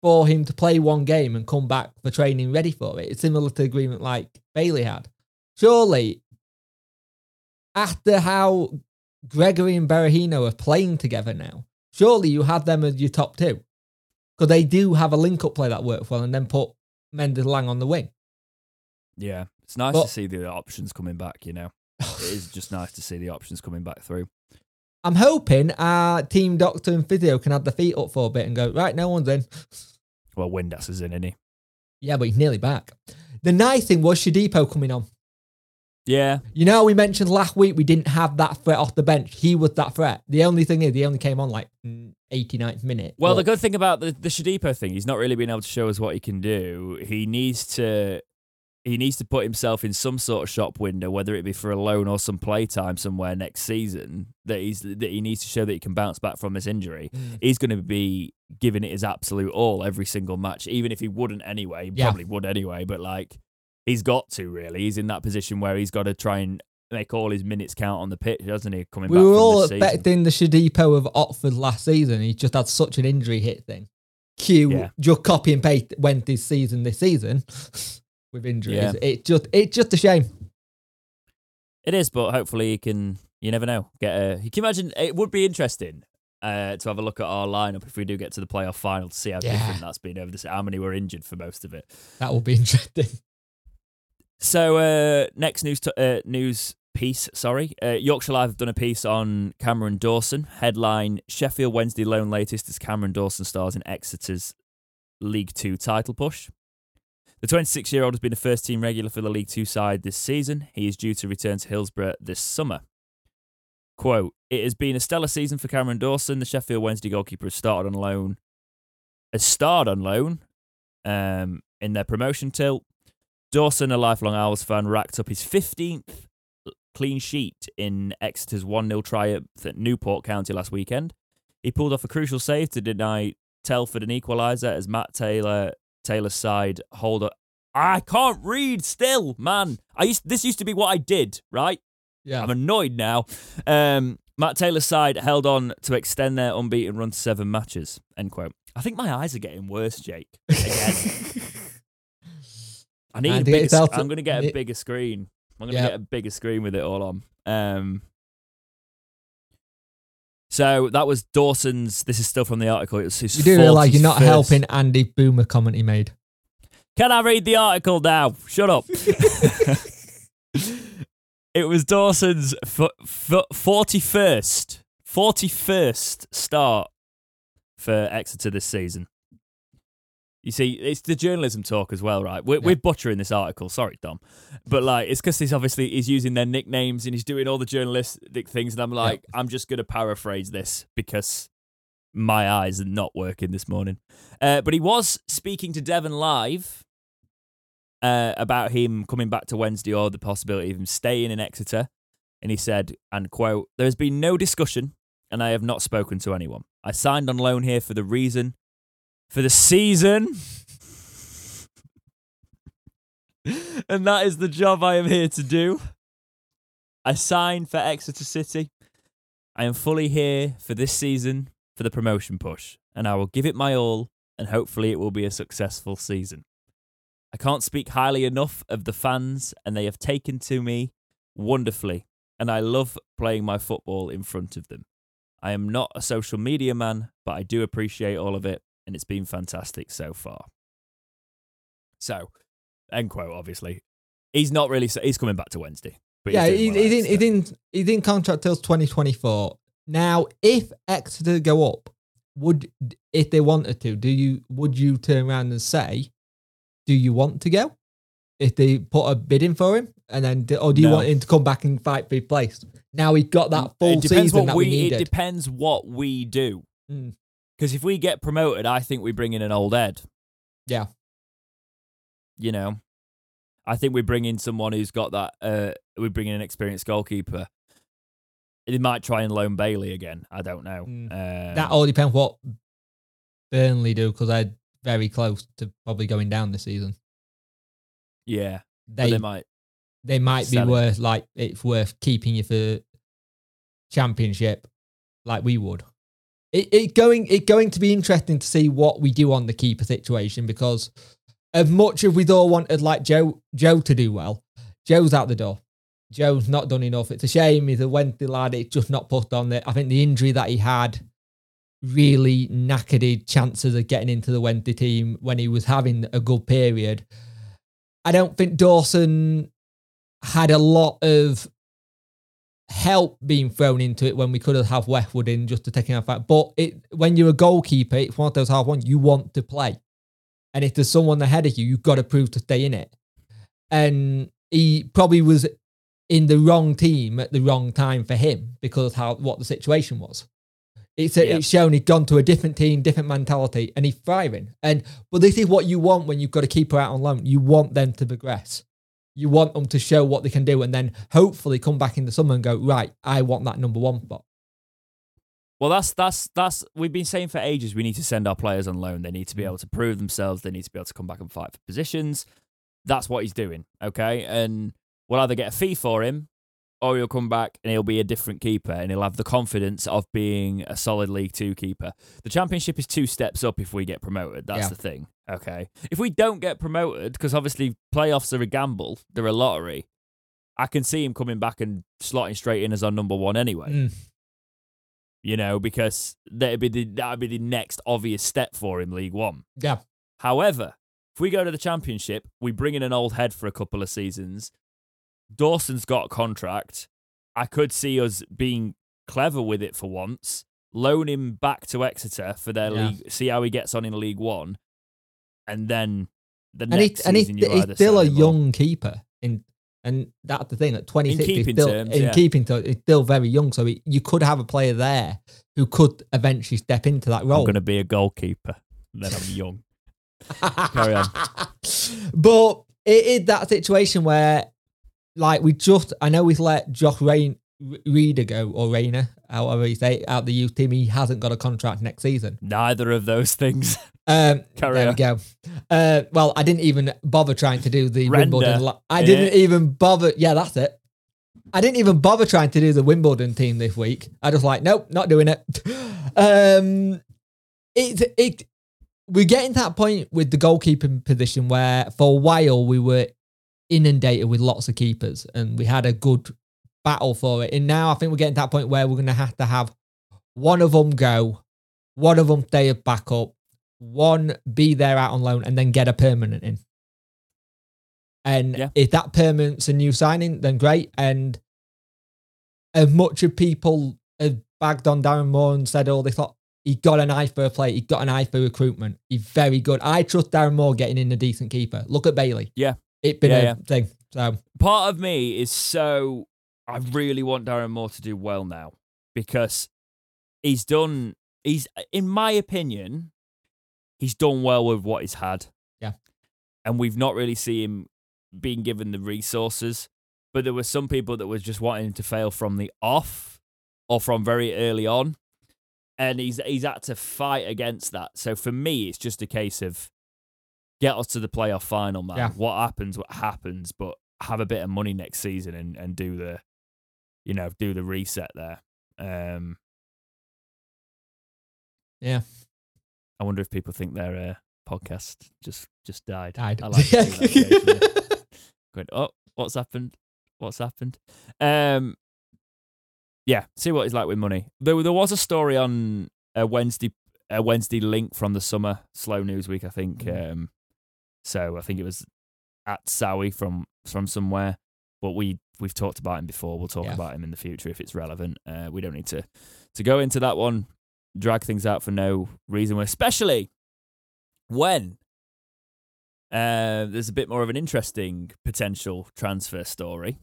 for him to play one game and come back for training ready for it. It's similar to the agreement like Bailey had. Surely, after how Gregory and Berahino are playing together now, surely you have them as your top two. Because they do have a link up play that works well and then put Mendez-Laing on the wing. Yeah, it's nice But- to see the options coming back. You know, [laughs] it is just nice to see the options coming back through. I'm hoping our team doctor and physio can have the feet up for a bit and go, right, no one's in. Well, Windass is in, isn't he? Yeah, but he's nearly back. The nice thing was Shodipo coming on. Yeah, You know, we mentioned last week we didn't have that threat off the bench. He was that threat. The only thing is, he only came on like mm, 89th minute. Well, the good thing about the the Shodipo thing, he's not really been able to show us what he can do. He needs to he needs to put himself in some sort of shop window, whether it be for a loan or some playtime somewhere next season. That he's that he needs to show that he can bounce back from this injury. Mm. He's going to be giving it his absolute all every single match, even if he wouldn't anyway. He Yeah. Probably would anyway, but like he's got to really. He's in that position where he's got to try and make all his minutes count on the pitch, doesn't he? Coming back. we back were all expecting the Shodipo of Oxford last season. He just had such an injury hit thing. Q, Yeah. just copy and paste went this season this season [laughs] with injuries. Yeah. It just, it's just a shame. It is, but hopefully he can. You never know. Get a. You can imagine it would be interesting uh, to have a look at our lineup if we do get to the playoff final to see how Yeah. different that's been over this. How many were injured for most of it. That will be [laughs] interesting. So uh, next news to, uh, news piece. Sorry, uh, Yorkshire Live have done a piece on Cameron Dawson. Headline: Sheffield Wednesday loan latest as Cameron Dawson stars in Exeter's League Two title push. The 26 year old has been a first team regular for the League Two side this season. He is due to return to Hillsborough this summer. Quote: It has been a stellar season for Cameron Dawson. The Sheffield Wednesday goalkeeper has started on loan. Has starred on loan um, in their promotion tilt. Dawson, a lifelong Owls fan, racked up his 15th clean sheet in Exeter's 1 0 triumph at Newport County last weekend. He pulled off a crucial save to deny Telford an equaliser as Matt Taylor Taylor's side hold up. I can't read still, man. I used this used to be what I did, right? Yeah. I'm annoyed now. Um, Matt Taylor's side held on to extend their unbeaten run to seven matches. End quote. I think my eyes are getting worse, Jake. [laughs] Again. [laughs] I need And a bigger. sc- I'm going to get a bigger screen. I'm going to Yeah. get a bigger screen with it all on. Um, so that was Dawson's. This is still from the article. It was his you do realise you're not 41st helping Andy Boomer comment he made. Can I read the article now? Shut up. [laughs] [laughs] it was Dawson's f- f- 41st, 41st start for Exeter this season. You see, it's the journalism talk as well, right? We're, Yeah. we're butchering this article. Sorry, Dom. But like, it's because he's obviously he's using their nicknames and he's doing all the journalistic things. And I'm like, I'm just going to paraphrase this because my eyes are not working this morning. Uh, but he was speaking to Devon live uh, about him coming back to Wednesday or the possibility of him staying in Exeter. And he said, and quote, There has been no discussion and I have not spoken to anyone. I signed on loan here for the reason, for the season. and that is the job I am here to do. I signed for Exeter City. I am fully here for this season for the promotion push, and I will give it my all, and hopefully it will be a successful season. I can't speak highly enough of the fans, and they have taken to me wonderfully, and I love playing my football in front of them. I am not a social media man, but I do appreciate all of it, and it's been fantastic so far. So, end quote. Obviously, he's not really. He's coming back to Wednesday. But yeah, he's he, well he didn't. He didn't. He didn't contract till 2024. Now, if Exeter go up, would if they wanted to, do you would you turn around and say, do you want to go? If they put a bid in for him, and then or do you No. want him to come back and fight for his place? Now he got that full it depends season what that we, we, It depends what we do. Mm. Because if we get promoted, I think we bring in an old Ed. Yeah. You know, I think we bring in someone who's got that. Uh, we bring in an experienced goalkeeper. They might try and loan Bailey again. I don't know. Mm. Um, that all depends what Burnley do because they're very close to probably going down this season. yeah, They they might. they might be it. worth like it's worth keeping you for championship like we would. It, it going it going to be interesting to see what we do on the keeper situation because as much as we'd all wanted like Joe Joe to do well, Joe's out the door. Joe's not done enough. It's a shame he's a Wednesday lad. It's just not put on there. I think the injury that he had really knackered his chances of getting into the Wednesday team when he was having a good period. I don't think Dawson had a lot of help being thrown into it when we could have had Westwood in just to take him out. But it when you're a goalkeeper, it's one of those hard ones. You want to play, and if there's someone ahead of you, you've got to prove to stay in it. And he probably was in the wrong team at the wrong time for him because how what the situation was. It's, Yeah. it's shown he'd gone to a different team, different mentality, and he's thriving. And but this is what you want when you've got a keeper out on loan. You want them to progress. You want them to show what they can do, and then hopefully come back in the summer and go right. I want that number one spot. Well, that's that's that's we've been saying for ages. We need to send our players on loan. They need to be mm. able to prove themselves. They need to be able to come back and fight for positions. That's what he's doing. Okay, and we'll either get a fee for him, or he'll come back and he'll be a different keeper, and he'll have the confidence of being a solid League Two keeper. The Championship is two steps up if we get promoted. That's Yeah. the thing. Okay, if we don't get promoted, because obviously playoffs are a gamble, they're a lottery. I can see him coming back and slotting straight in as our number one anyway Mm. you know, because that'd be the that'd be the next obvious step for him, League One. Yeah, However, if we go to the Championship, we bring in an old head for a couple of seasons. Dawson's got a contract. I could see us being clever with it for once. Loan him back to Exeter for their Yeah. league. See how he gets on in League One, and then the and, he, next and he's, season you he's still a young keeper. In and that's the thing at 26, he's keeping still, terms, in yeah. keeping terms, he's still very young. So he, you could have a player there who could eventually step into that role. I'm going to be a goalkeeper. Then I'm young. [laughs] Carry on. But it is that situation where, like, we just, I know we've let Josh Rain, Reader go, or Rayner, however you say, it, out the youth team. He hasn't got a contract next season. Neither of those things. [laughs] Um, Carry there on. we go. Uh, well, I didn't even bother trying to do the Render. Wimbledon. li- I didn't even bother. Yeah, that's it. I didn't even bother trying to do the Wimbledon team this week. I just like, nope, not doing it. [laughs] Um, it it we're getting to that point with the goalkeeping position where for a while we were inundated with lots of keepers and we had a good battle for it. And now I think we're getting to that point where we're going to have to have one of them go, one of them stay a backup, one be there out on loan, and then get a permanent in. And Yeah. if that permanent's a new signing, then great. And as much of people have bagged on Darren Moore and said, oh, they thought he got an eye for a play, he got an eye for recruitment. He's very good. I trust Darren Moore getting in a decent keeper. Look at Bailey. Yeah. It's been Yeah, a yeah. thing. So Part of me is so. I really want Darren Moore to do well now because he's done. He's, in my opinion, he's done well with what he's had. Yeah. And we've not really seen him being given the resources. But there were some people that were just wanting him to fail from the off or from very early on. And he's he's had to fight against that. So for me, it's just a case of get us to the playoff final, man. Yeah. What happens, what happens, but have a bit of money next season and, and do the you know, do the reset there. Um Yeah. I wonder if people think their uh, podcast just just died. died. I like that. [laughs] Going, oh, what's happened? What's happened? Um, yeah, see what it's like with money. There, there was a story on a Wednesday, a Wednesday link from the summer slow news week, I think. Mm. Um, so I think it was at Sowie from from somewhere. But we we've talked about him before. We'll talk Yeah. about him in the future if it's relevant. Uh, we don't need to to go into that one. Drag things out for no reason, especially when uh, there's a bit more of an interesting potential transfer story.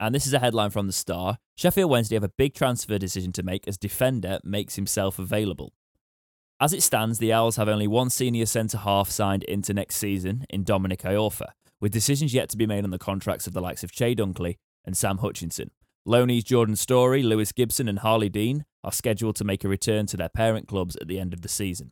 And this is a headline from the Star. Sheffield Wednesday have a big transfer decision to make as defender makes himself available. As it stands, the Owls have only one senior centre half signed into next season in Dominic Iorfa, with decisions yet to be made on the contracts of the likes of Chey Dunkley and Sam Hutchinson. Loanees Jordan Storey, Lewis Gibson, and Harley Dean are scheduled to make a return to their parent clubs at the end of the season.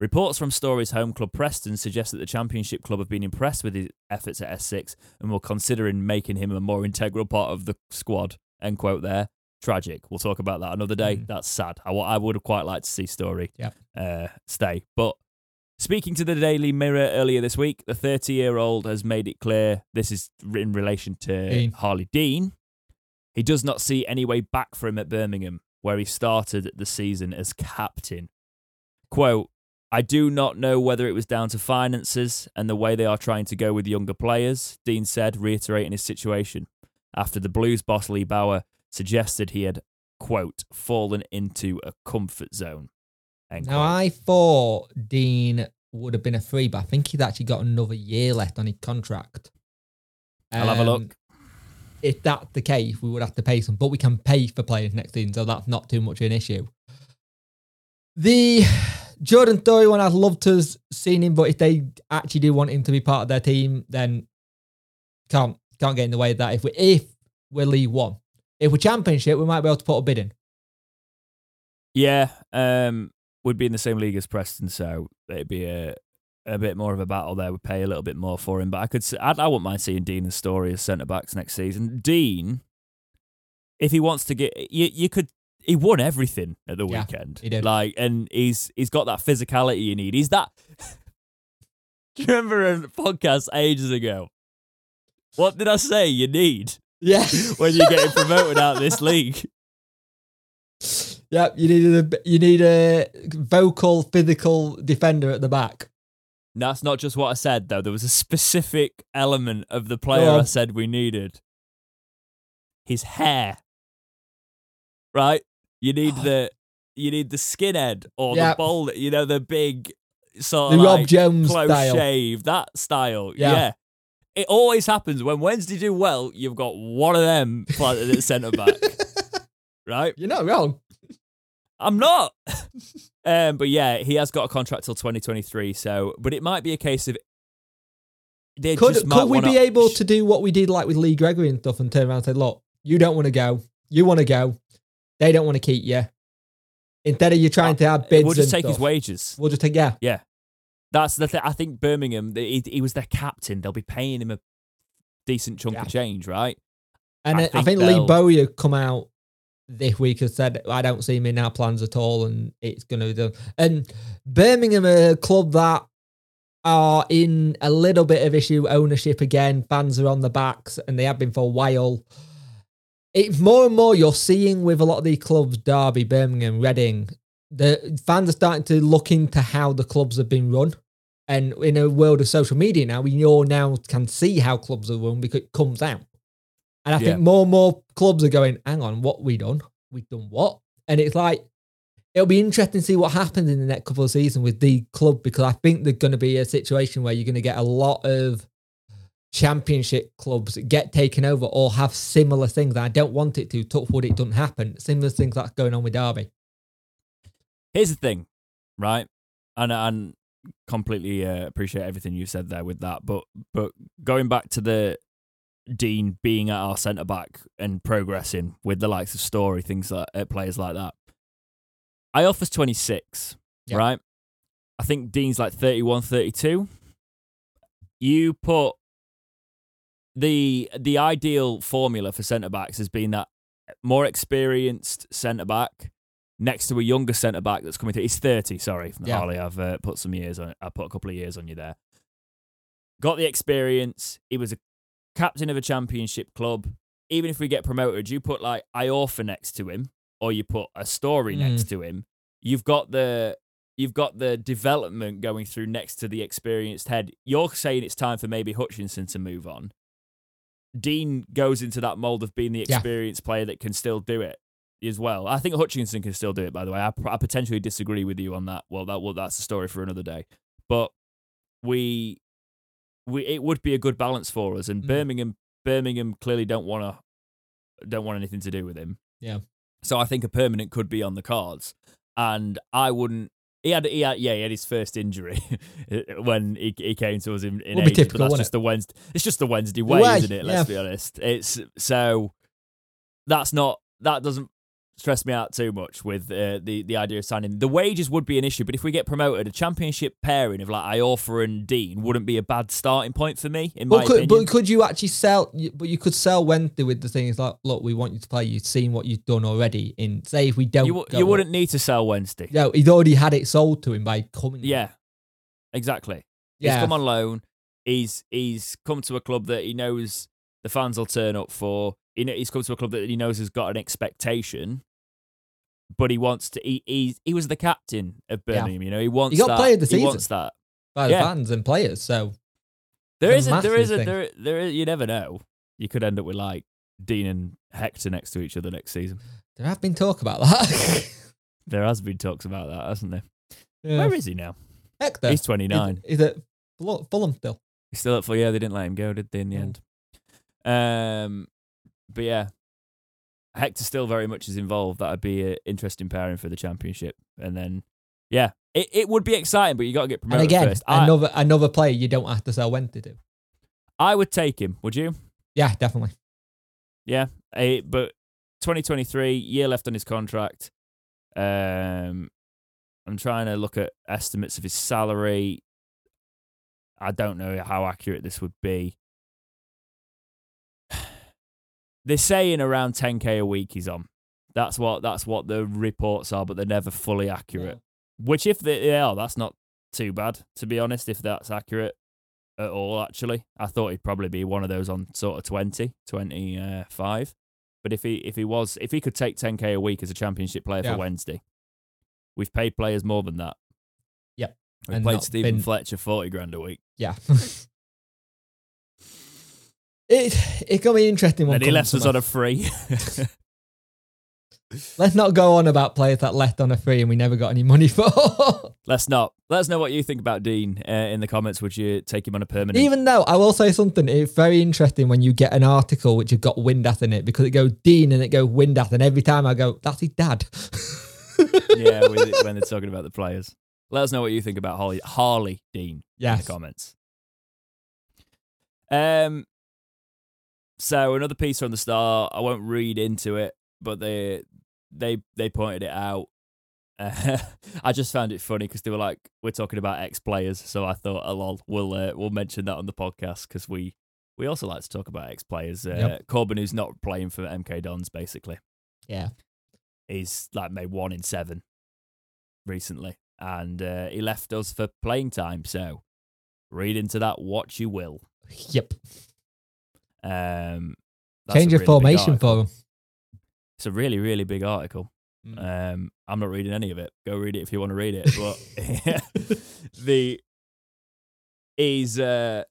Reports from Storey's home club Preston suggest that the Championship club have been impressed with his efforts at S6 and will consider in making him a more integral part of the squad. End quote there. Tragic. We'll talk about that another day. Mm. That's sad. I, I would have quite liked to see Storey Yep. uh, stay. But speaking to the Daily Mirror earlier this week, the 30 year old has made it clear this is in relation to Dean. Harley Dean. He does not see any way back for him at Birmingham, where he started the season as captain. Quote, I do not know whether it was down to finances and the way they are trying to go with younger players, Dean said, reiterating his situation. After the Blues boss Lee Bowyer suggested he had, quote, fallen into a comfort zone. End Now quote. I thought Dean would have been a free, but I think he's actually got another year left on his contract. I'll have a Um, look. If that's the case, we would have to pay some, but we can pay for players next season, so that's not too much of an issue. The Jordan Storey one, I'd love to have seen him, but if they actually do want him to be part of their team, then can't can't get in the way of that. If we if we're League One, if we're Championship, we might be able to put a bid in. Yeah, um, would be in the same league as Preston, so it'd be a a bit more of a battle there. We'd pay a little bit more for him, but I could, I, I wouldn't mind seeing Dean and Storey as centre backs next season. Dean, if he wants to get, you you could. He won everything at the Yeah, weekend. he did. Like, and he's he's got that physicality you need. He's that. [laughs] Do you remember a podcast ages ago? What did I say? You need Yeah, [laughs] when you're getting promoted out of this league. Yeah, you need a you need a vocal, physical defender at the back. That's not just what I said, though. There was a specific element of the player I said we needed. his hair. Right? You need Oh. the you need the skinhead or Yeah. the bald, you know, the big sort The of Rob like Jones close style. shave, that style. Yeah. Yeah. It always happens when Wednesday do well, you've got one of them planted at centre back. [laughs] right? You're not wrong. I'm not. [laughs] um, but yeah, he has got a contract till 2023. So, but it might be a case of they Could, just could we be able to do what we did like with Lee Gregory and stuff and turn around and say, look, you don't want to go. You want to go. They don't want to keep you. Instead of you trying to have bids We'll just take his wages. We'll just take, yeah, yeah. That's the thing. I think Birmingham. He, he was their captain. They'll be paying him a decent chunk Yeah. of change, right? And I I, I think think Lee Bowyer come out this week and said, I don't see him in our plans at all and it's going to be done. And Birmingham are a club that are in a little bit of issue ownership again. Fans are on the backs and they have been for a while. It's more and more you're seeing with a lot of these clubs, Derby, Birmingham, Reading, the fans are starting to look into how the clubs have been run. And in a world of social media now, we all now can see how clubs are run because it comes out. And I Yeah. think more and more clubs are going, hang on, what we done? We've done what? And it's like, it'll be interesting to see what happens in the next couple of seasons with the club because I think there's going to be a situation where you're going to get a lot of championship clubs get taken over or have similar things. I don't want it to. Touch wood, it doesn't happen. Similar things that's going on with Derby. Here's the thing, right? And and completely uh, appreciate everything you said there with that. But but going back to the Dean being at our centre back and progressing with the likes of Storey, things like uh, players like that. Iorfa's 26, Yeah. right? I think Dean's like 31, 32. You put the the ideal formula for centre backs has been that more experienced centre back next to a younger centre back that's coming through. He's 30, sorry, Yeah. Harley. I've uh, put some years on I put a couple of years on you there. Got the experience. He was a captain of a championship club. Even if we get promoted, you put like Iorfa next to him, or you put a Storey Mm. next to him. You've got the you've got the development going through next to the experienced head. You're saying it's time for maybe Hutchinson to move on. Dean goes into that mold of being the Yeah. experienced player that can still do it as well. I think Hutchinson can still do it. By the way, I, I potentially disagree with you on that. Well, that well, that's a story for another day. But we we it would be a good balance for us, and Mm. Birmingham Birmingham clearly don't want to don't want anything to do with him. Yeah. So I think a permanent could be on the cards, and I wouldn't. He had, he had, yeah, he had his first injury [laughs] when he, he came to us in, in ages, typical, but that's just the Wednesday. It's just the Wednesday way, way, isn't it? Let's yeah. be honest. It's so that's not that doesn't stress me out too much with uh, the the idea of signing. The wages would be an issue, but if we get promoted, a championship pairing of like Iorfa and Dean wouldn't be a bad starting point for me, in my But could, opinion. but could you actually sell? But you could sell Wednesday with the thing is like, look, we want you to play. You've seen what you've done already. In say if we don't, you you wouldn't need to sell Wednesday. No, he'd already had it sold to him by coming. Yeah, exactly. yeah. He's come on loan. He's he's come to a club that he knows the fans will turn up for. He he's come to a club that he knows has got an expectation, but he wants to. He he, he was the captain of Yeah. Birmingham. You know, he wants got that. player of the he season. wants that. by the yeah. fans and players. So There is a there is a there there is, you never know. You could end up with like Dean and Hector next to each other next season. there have been talk about that. [laughs] There has been talks about that, hasn't there? yeah. Where is he now? Hector? He's twenty nine. Is, it Fulham still? He's still up for yeah. They didn't let him go, did they? In the end. Um, but yeah, Hector still very much is involved. That would be an interesting pairing for the championship. And then, yeah, it, it would be exciting, but you got to get And promoted again, first. I, another another player you don't have to sell when to. Do. I would take him. Would you? Yeah, definitely. Yeah, Eh, but 2023 year left on his contract. Um, I'm trying to look at estimates of his salary. I don't know how accurate this would be. They're saying around 10k a week he's on. That's what that's what the reports are, but they're never fully accurate. Which, if they, they are, that's not too bad to be honest. If that's accurate at all, actually, I thought he'd probably be one of those on sort of 20, 25. But if he if he was if he could take 10k a week as a championship player Yeah. for Wednesday, we've paid players more than that. Yep. we And played Stephen been- Fletcher 40 grand a week. Yeah. [laughs] It it's gonna be interesting one. and he left us on a free. [laughs] Let's not go on about players that left on a free and we never got any money [laughs] for. Let's not. Let us know what you think about Dean uh, in the comments. Would you take him on a permanent? Even though I will say something, it's very interesting when you get an article which has got Windath in it because it goes Dean and it goes Windath, and every time I go, that's his dad. [laughs] yeah, when they're talking about the players. Let us know what you think about Harley, Harley Dean in the comments. Um. So another piece from the Star. I won't read into it, but they they they pointed it out. Uh, [laughs] I just found it funny because they were like, "We're talking about ex players," so I thought, "Oh, lol, we'll uh, we'll mention that on the podcast because we we also like to talk about ex players." Uh, Yep. Corbin, who's not playing for MK Dons, basically Yeah. he's like made one in seven recently, and uh, he left us for playing time. So read into that what you will. Yep. Um, Change of really formation for him. It's a really really big article. Mm. Um, I'm not reading any of it. Go read it if you want to read it. [laughs] But [laughs] the he's uh,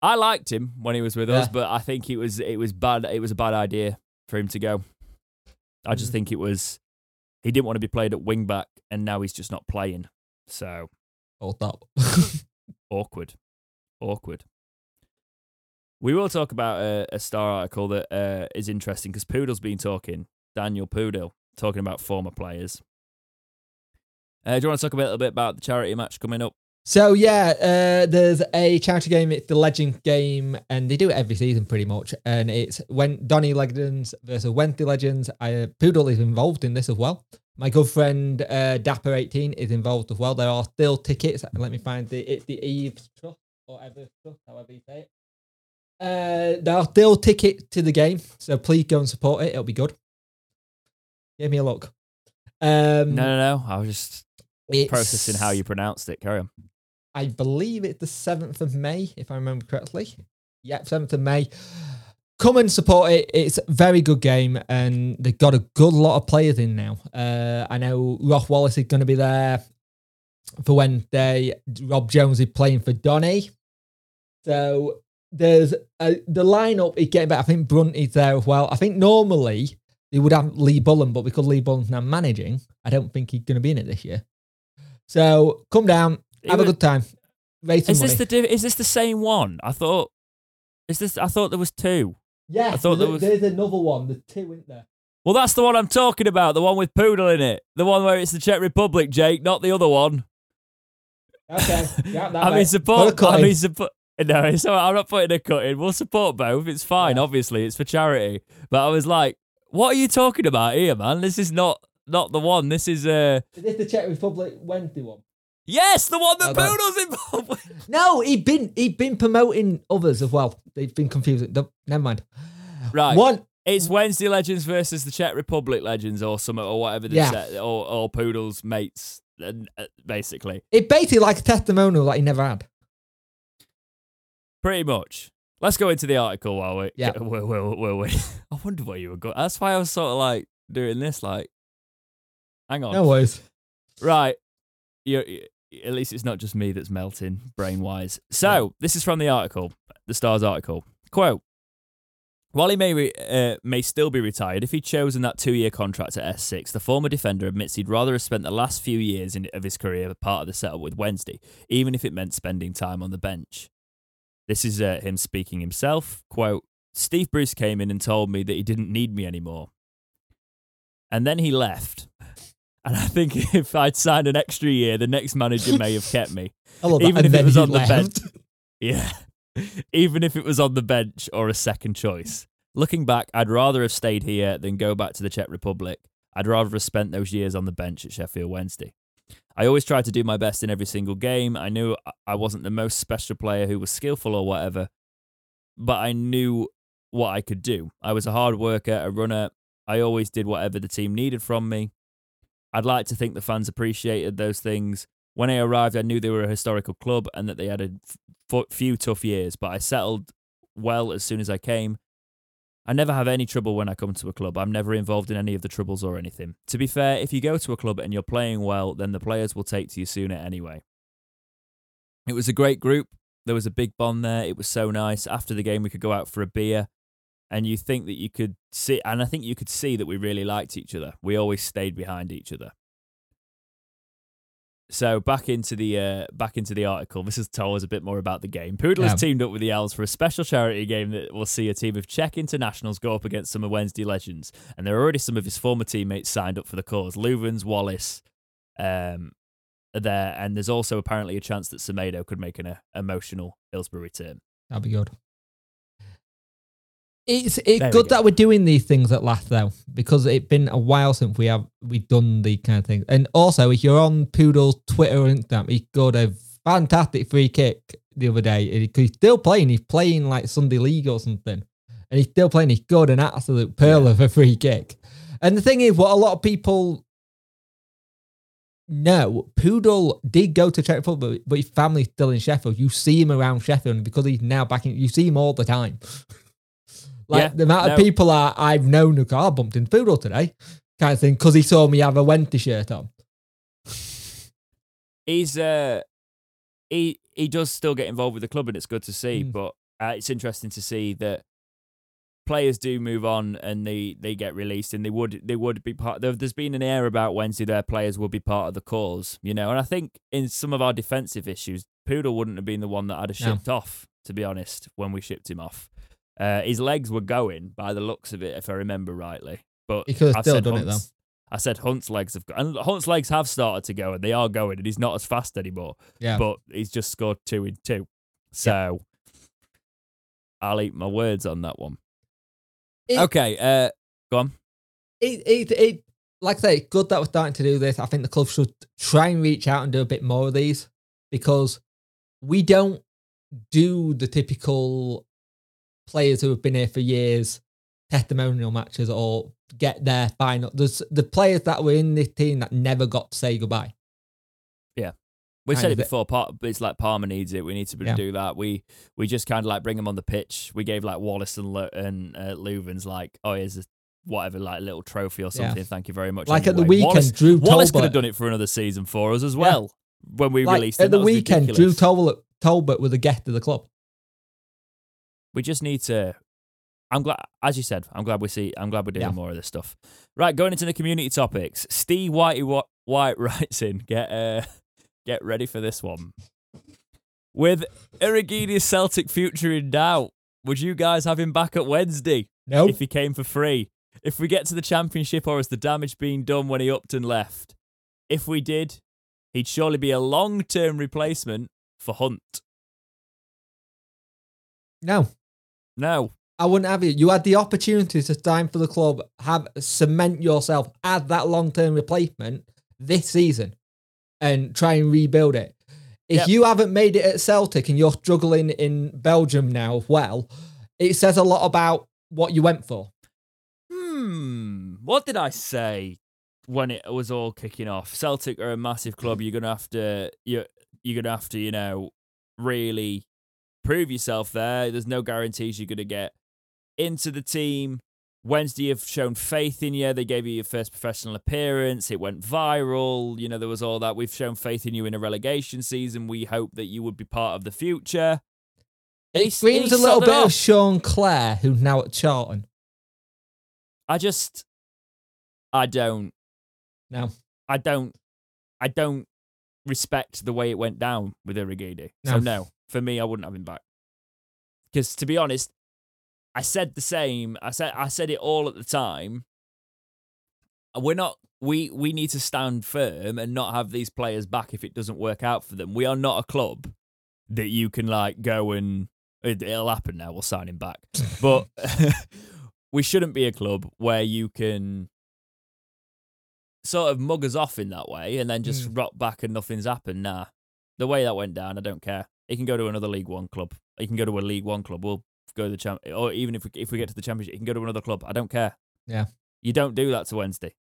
I liked him when he was with us, but I think it was it was bad. It was a bad idea for him to go. I just Mm. think it was he didn't want to be played at wing back, and now he's just not playing. So Hold up. [laughs] awkward, awkward. We will talk about a, a star article that uh, is interesting because Pudil's been talking. Daniel Pudil talking about former players. Uh, do you want to talk a little bit about the charity match coming up? So yeah, uh, there's a charity game. It's the Legend game, and they do it every season pretty much. And it's when Donny Legends versus Wednesday Legends. I, uh, Pudil is involved in this as well. My good friend uh, Dapper18 is involved as well. There are still tickets. Let me find the it's the Eves Trust or Ever Trust, however you say it. Uh, there are still tickets to the game, so please go and support it. It'll be good. Give me a look. Um, No, no, no. I was just processing how you pronounced it. Carry on. I believe it's the 7th of May, if I remember correctly. Yep, 7th of May. Come and support it. It's a very good game, and they've got a good lot of players in now. Uh, I know Ross Wallace is going to be there for Wednesday. Rob Jones is playing for Donny. So there's a, the lineup is getting better. I think Brunt is there as well. I think normally they would have Lee Bullen, but because Lee Bullen's now managing, I don't think he's going to be in it this year. So come down, have a good time. Raise Is money. this the is this the same one? I thought. Is this? I thought there was two. yeah, I thought there was- there's another one. There's two, isn't there? Well, that's the one I'm talking about. The one with Pudil in it. The one where it's the Czech Republic, Jake, not the other one. Okay, yeah, I mean, support. Put a cut I mean, support. No, it's all right. I'm not putting a cut in. We'll support both. It's fine. Yeah. Obviously, it's for charity. But I was like, "What are you talking about here, man? This is not not the one. This is uh Is this the Czech Republic Wednesday one? yes, the one that Oh, Pudil's involved with. [laughs] No, he'd been he'd been promoting others as well. They've been confusing. Never mind. Right. One. It's Wednesday Legends versus the Czech Republic Legends, or some or whatever. They Yeah. said, or or Pudil's mates, uh, basically, It basically like a testimonial that he never had. Pretty much. Let's go into the article while we. Yeah. [laughs] We'll, we [laughs] I wonder where you were going. That's why I was sort of like doing this. Like, hang on. No worries. Right. You, you- at least it's not just me that's melting brain wise. So, this is from the article, the Stars article. Quote While he may, re- uh, may still be retired, if he'd chosen that two year contract at S6, the former defender admits he'd rather have spent the last few years in, of his career part of the setup with Wednesday, even if it meant spending time on the bench. This is uh, him speaking himself. Quote Steve Bruce came in and told me that he didn't need me anymore. And then he left. And I think [laughs] if I'd signed an extra year, the next manager may have kept me. [laughs] I love that. Even if it was on the bench. [laughs] Yeah. Even if it was on the bench or a second choice. Looking back, I'd rather have stayed here than go back to the Czech Republic. I'd rather have spent those years on the bench at Sheffield Wednesday. I always tried to do my best in every single game. I knew I wasn't the most special player who was skillful or whatever, but I knew what I could do. I was a hard worker, a runner. I always did whatever the team needed from me. I'd like to think the fans appreciated those things. When I arrived, I knew they were a historical club and that they had a f- few tough years, but I settled well as soon as I came. I never have any trouble when I come to a club. I'm never involved in any of the troubles or anything. To be fair, if you go to a club and you're playing well, then the players will take to you sooner anyway. It was a great group. There was a big bond there. It was so nice. After the game, we could go out for a beer, and you think that you could see, and I think you could see that we really liked each other. We always stayed behind each other. So back into the uh, back into the article. This has told us a bit more about the game. Pudil Yeah. has teamed up with the Owls for a special charity game that will see a team of Czech internationals go up against some of Wednesday legends, and there are already some of his former teammates signed up for the cause. Loovens, Wallace, um, are there, and there's also apparently a chance that Semedo could make an uh, emotional Hillsborough return. That'd be good. It's There it's good go. that we're doing these things at last though, because it's been a while since we have we done the kind of thing. And also, if you're on Pudil's Twitter or Instagram, he got a fantastic free kick the other day. He's still playing. He's playing like Sunday League or something, and he's still playing. He's got an absolute pearl of a free kick. And the thing is, what a lot of people know, Pudil did go to Czech football, but his family's still in Sheffield. You see him around Sheffield and because he's now back in. You see him all the time. [laughs] like Yeah, the amount no. of people are, I've known who car bumped into Pudil today, kind of thing, because he saw me have a Wendy shirt on. He's uh, he he does still get involved with the club, and it's good to see. Mm. But uh, it's interesting to see that players do move on and they, they get released, and they would they would be part. There, there's been an air about Wednesday their players will be part of the cause, you know. And I think in some of our defensive issues, Pudil wouldn't have been the one that I'd have No. shipped off, to be honest, when we shipped him off. Uh, his legs were going by the looks of it, if I remember rightly. But He could have I've still said done it, Hunt's- I said Hunt's legs have got, and Hunt's legs have started to go, and they are going, and he's not as fast anymore. Yeah. But he's just scored two in two, so I'll eat my words on that one. It- okay, uh, go on. it, it, it, like I say, good that we're starting to do this. I think the club should try and reach out and do a bit more of these because we don't do the typical players who have been here for years testimonial matches or get their final. There's the players that were in this team that never got to say goodbye. Yeah. We kind said it before. Par- it's like Palmer needs it. We need to be- Yeah. do that. We we just kind of like bring them on the pitch. We gave like Wallace and Lu- and uh, Leuven's like, oh, here's a whatever, like little trophy or Yeah. something. Thank you very much. Like at the weekend, Wallace, Drew Wallace could have done it for another season for us as Yeah. well. When we Like, released at it, the That was weekend, Drew ridiculous. Talbot, Talbot was a guest of the club. We just need to I'm glad as you said, I'm glad we see I'm glad we're doing Yeah. more of this stuff. Right, going into the community topics. Steve Whitey White [laughs] writes in, get uh get ready for this one. With Urhoghide's Celtic future in doubt, would you guys have him back at Wednesday No, if he came for free? If we get to the championship or is the damage being done when he upped and left? If we did, he'd surely be a long term replacement for Hunt. no. No. I wouldn't have you. You had the opportunity to sign for the club, have cement yourself as that long term replacement this season, and try and rebuild it. If Yep. you haven't made it at Celtic and you're struggling in Belgium now, well, it says a lot about what you went for. Hmm. What did I say when it was all kicking off? Celtic are a massive club. You're gonna have to You're you're gonna have to you know really prove yourself there. There's no guarantees you're gonna get into the team. Wednesday have shown faith in you. They gave you your first professional appearance. It went viral. You know there was all that. We've shown faith in you in a relegation season. We hope that you would be part of the future. It He- screams he a little bit of. Sean Clare, who's now at Charlton. I just, I don't. No. I don't I don't respect the way it went down with Urhoghide. So No. For me I wouldn't have him back. Because to be honest, I said the same. I said I said it all at the time. We're not we we need to stand firm and not have these players back if it doesn't work out for them. We are not a club that you can like go and it, it'll happen now. We'll sign him back, [laughs] but [laughs] we shouldn't be a club where you can sort of mug us off in that way and then just hmm. rock back and nothing's happened. Nah, the way that went down, I don't care. He can go to another League One club. He can go to a League One club. We'll go to the champ, or even if we if we get to the championship, he can go to another club. I don't care. Yeah. you don't do that to Wednesday.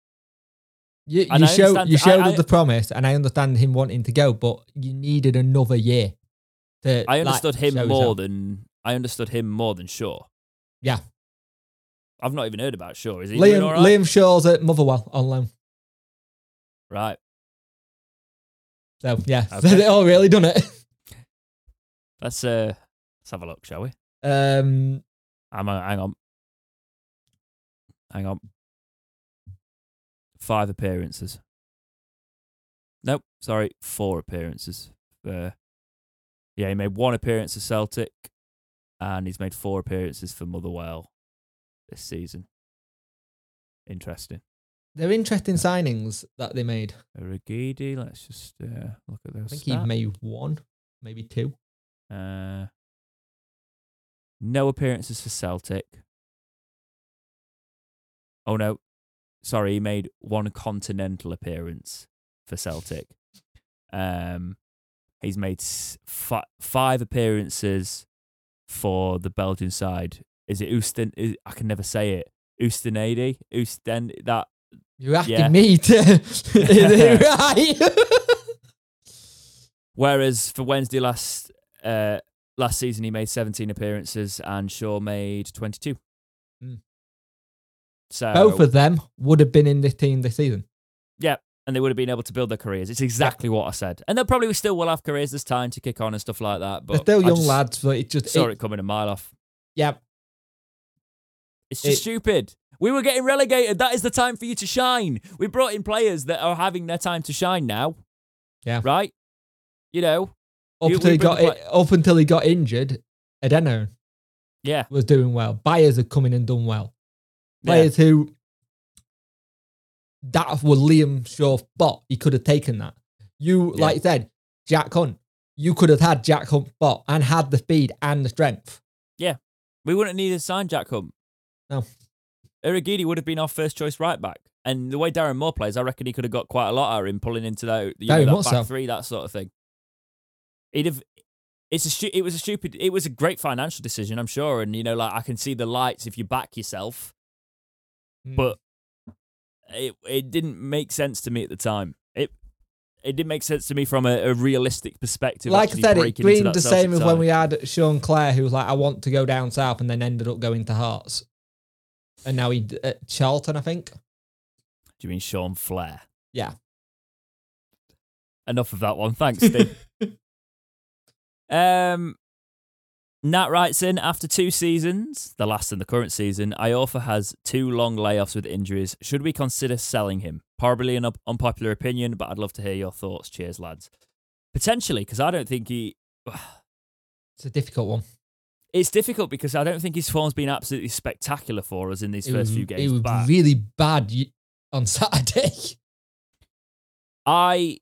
You, And you I showed you showed I- us the promise, and I understand him wanting to go, but you needed another year. To, I like, understood him more than I understood him more than Shaw. Yeah. I've not even heard about Shaw. Is he Liam all right? Liam Shaw's at Motherwell on loan. Right. So yeah, Okay. so [laughs] they all really done it. Let's uh let's have a look, shall we? Um, I'm uh, hang on. Hang on. Five appearances. Nope, sorry, four appearances. Uh, yeah, he made one appearance for Celtic, and he's made four appearances for Motherwell this season. Interesting. they're interesting signings that they made. Rigidi, let's just uh, look at those. I think he made one, maybe two. Uh, no appearances for Celtic. Oh no, sorry, he made one continental appearance for Celtic. Um, he's made fi- five appearances for the Belgian side. Is it Oosten? Is, I can never say it. Oostenade, Oosten. That You're asking Yeah. me to. [laughs] Is it [laughs] right? [laughs] Whereas for Wednesday last uh, last season, he made 17 appearances and Shaw made 22. Mm. So Both of them would have been in this team this season. yeah, and they would have been able to build their careers. It's exactly what I said, and they probably still will have careers this time to kick on and stuff like that. But They're still young just lads, but it just Saw it- it coming a mile off. yeah. It's just It- stupid. We were getting relegated. That is the time for you to shine. We brought in players that are having their time to shine now. Yeah. Right. You know. Up You- until he got it, up until he got injured, Edeno Yeah. was doing well. Byers had come in and done well. Yeah. Players who that were Liam Shaw bot, he could have taken that. You Yeah. like you said, Jack Hunt. You could have had Jack Hunt bot and had the speed and the strength. Yeah. We wouldn't need to sign Jack Hunt. No. Urhoghide would have been our first choice right back. And the way Darren Moore plays, I reckon he could have got quite a lot out of him pulling into that, you know, that back so. three, that sort of thing. He'd have. It's a stu- it was a stupid. It was a great financial decision, I'm sure, and you know, like I can see the lights if you back yourself, Hmm. but it it didn't make sense to me at the time. It it didn't make sense to me from a, a realistic perspective. like I said, it breaking into been that the same as when we had Sean Clare, who was like, "I want to go down south," and then ended up going to Hearts, and now he at Charlton, I think. Do you mean Sean Flair? Yeah. Enough of that one. Thanks, Steve. [laughs] um, Nat writes in after two seasons, the last and the current season, Iorfa has two long layoffs with injuries. Should we consider selling him? Probably an up- unpopular opinion, but I'd love to hear your thoughts. Cheers, lads. Potentially, because I don't think he. [sighs] It's a difficult one. It's difficult because I don't think his form's been absolutely spectacular for us in these It first was, few it games. was back. really bad on [laughs] Saturday. I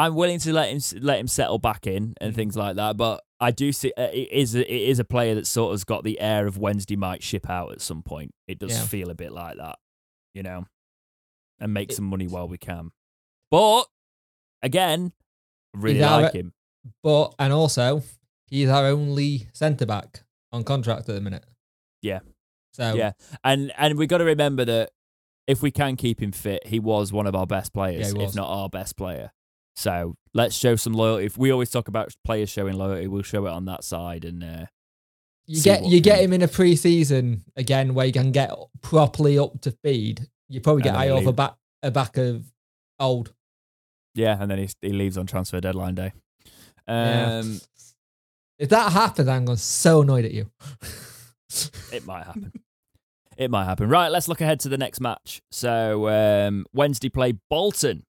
I'm willing to let him let him settle back in and things like that, but I do see uh, it is a, it is a player that sort of's got the air of Wednesday might ship out at some point. It does Yeah. feel a bit like that, you know, and make It- some money while we can. But again, I really He's like him. But and also, he's our only centre back on contract at the minute. Yeah. So Yeah, and and we got to remember that if we can keep him fit, he was one of our best players, Yeah, he if was. not our best player. So let's show some loyalty. If we always talk about players showing loyalty, we'll show it on that side. And uh, you get you get him in a pre-season again where you can get properly up to speed. You probably get Iorfa leave- back a back of old. yeah, and then he he leaves on transfer deadline day. Yeah. Um, If that happens, I'm going to so annoyed at you. [laughs] it might happen. It might happen. Right, let's look ahead to the next match. So um, Wednesday play Bolton.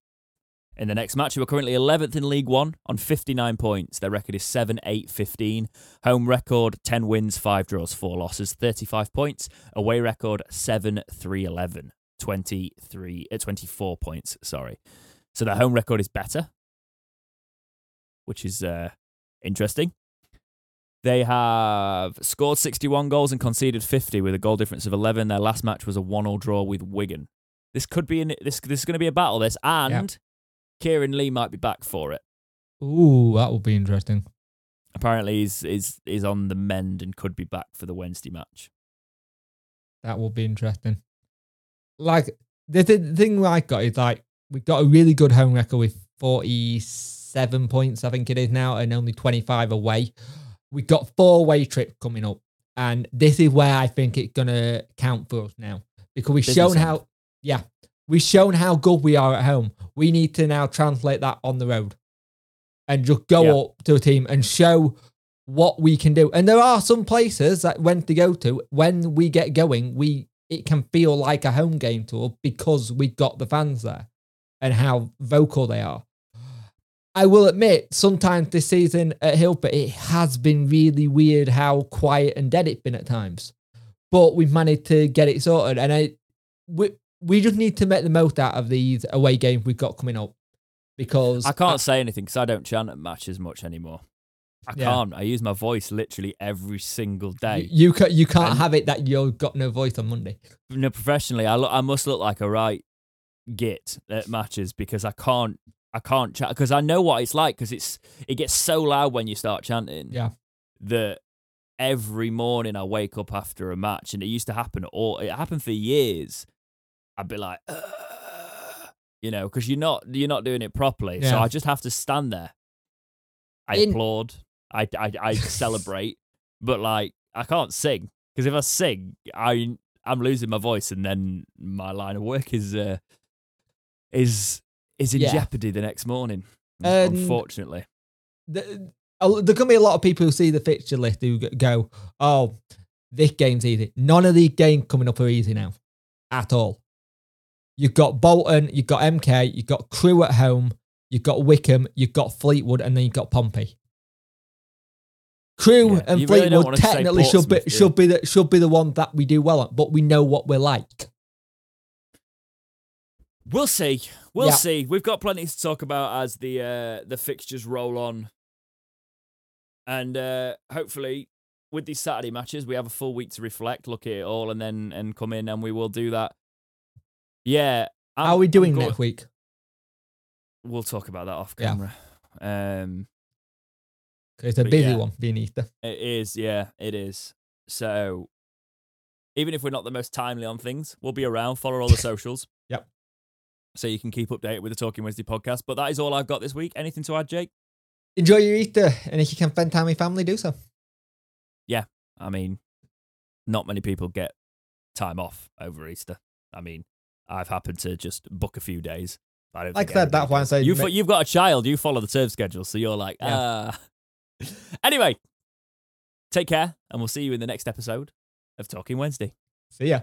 In the next match, who are currently 11th in League One on 59 points. Their record is 7 8 15. Home record 10 wins, 5 draws, 4 losses, 35 points. Away record 7 3 11, 23, uh, 24 points. Sorry. So their home record is better, which is uh, interesting. They have scored 61 goals and conceded 50 with a goal difference of 11. Their last match was a 1-0 draw with Wigan. This could be an, this this is going to be a battle this and Kieran Lee might be back for it. Ooh, that would be interesting. Apparently he's is is on the mend and could be back for the Wednesday match. That would be interesting. Like the, th- the thing I got is like we've got a really good home record with forty-seven points, I think it is now, and only twenty-five away. We've got four away trips coming up, and this is where I think it's gonna count for us now because we've Business shown how, yeah, we've shown how good we are at home. We need to now translate that on the road, and just go Yeah. up to a team and show what we can do. And there are some places that when to go to when we get going, we it can feel like a home game tour because we've got the fans there and how vocal they are. I will admit, sometimes this season at Hillpit, it has been really weird how quiet and dead it's been at times. But we've managed to get it sorted, and I we we just need to make the most out of these away games we've got coming up because I can't say anything because I don't chant at matches much anymore. I Yeah. can't. I use my voice literally every single day. you, you can't you can't And- have it that you've got no voice on Monday. no, professionally, I look, I must look like a right git at matches because I can't I can't chat because I know what it's like because it's it gets so loud when you start chanting. Yeah. That every morning I wake up after a match and it used to happen all it happened for years. I'd be like, "Ugh," you know, because you're not you're not doing it properly. So I just have to stand there. I In- applaud. I I, I [laughs] celebrate, but like I can't sing because if I sing, I I'm losing my voice, and then my line of work is uh, is is in Yeah. jeopardy the next morning. And- unfortunately, The, there can be a lot of people who see the fixture list who go, "Oh, this game's easy." None of these games coming up are easy now, at all. You've got Bolton, you've got MK, you've got Crewe at home, you've got Wycombe, you've got Fleetwood, and then you've got Pompey. Crewe Yeah, and really Fleetwood say technically should be you? should be the should be the one that we do well at, but we know what we're like. we'll see. We'll Yeah. see. We've got plenty to talk about as the uh, the fixtures roll on, and uh, hopefully. With these Saturday matches, we have a full week to reflect, look at it all, and then and come in, and we will do that. Yeah, I'm- How are we doing next week? We'll talk about that off Yeah. camera. Um, 'Cause It's a busy yeah. one being Easter. it is, yeah, it is. So, even if we're not the most timely on things, we'll be around. Follow all the [laughs] socials. Yep. So you can keep updated with the Talking Wednesday podcast. But that is all I've got this week. Anything to add, Jake? Enjoy your Easter, and if you can spend time with family, do so. Yeah. I mean, not many people get time off over Easter. I mean, I've happened to just book a few days. I don't Like I said, that's why I say you've ma- you've got a child. You follow the term schedule, so you're like, ah. [laughs] anyway, take care, and we'll see you in the next episode of Talking Wednesday. See ya.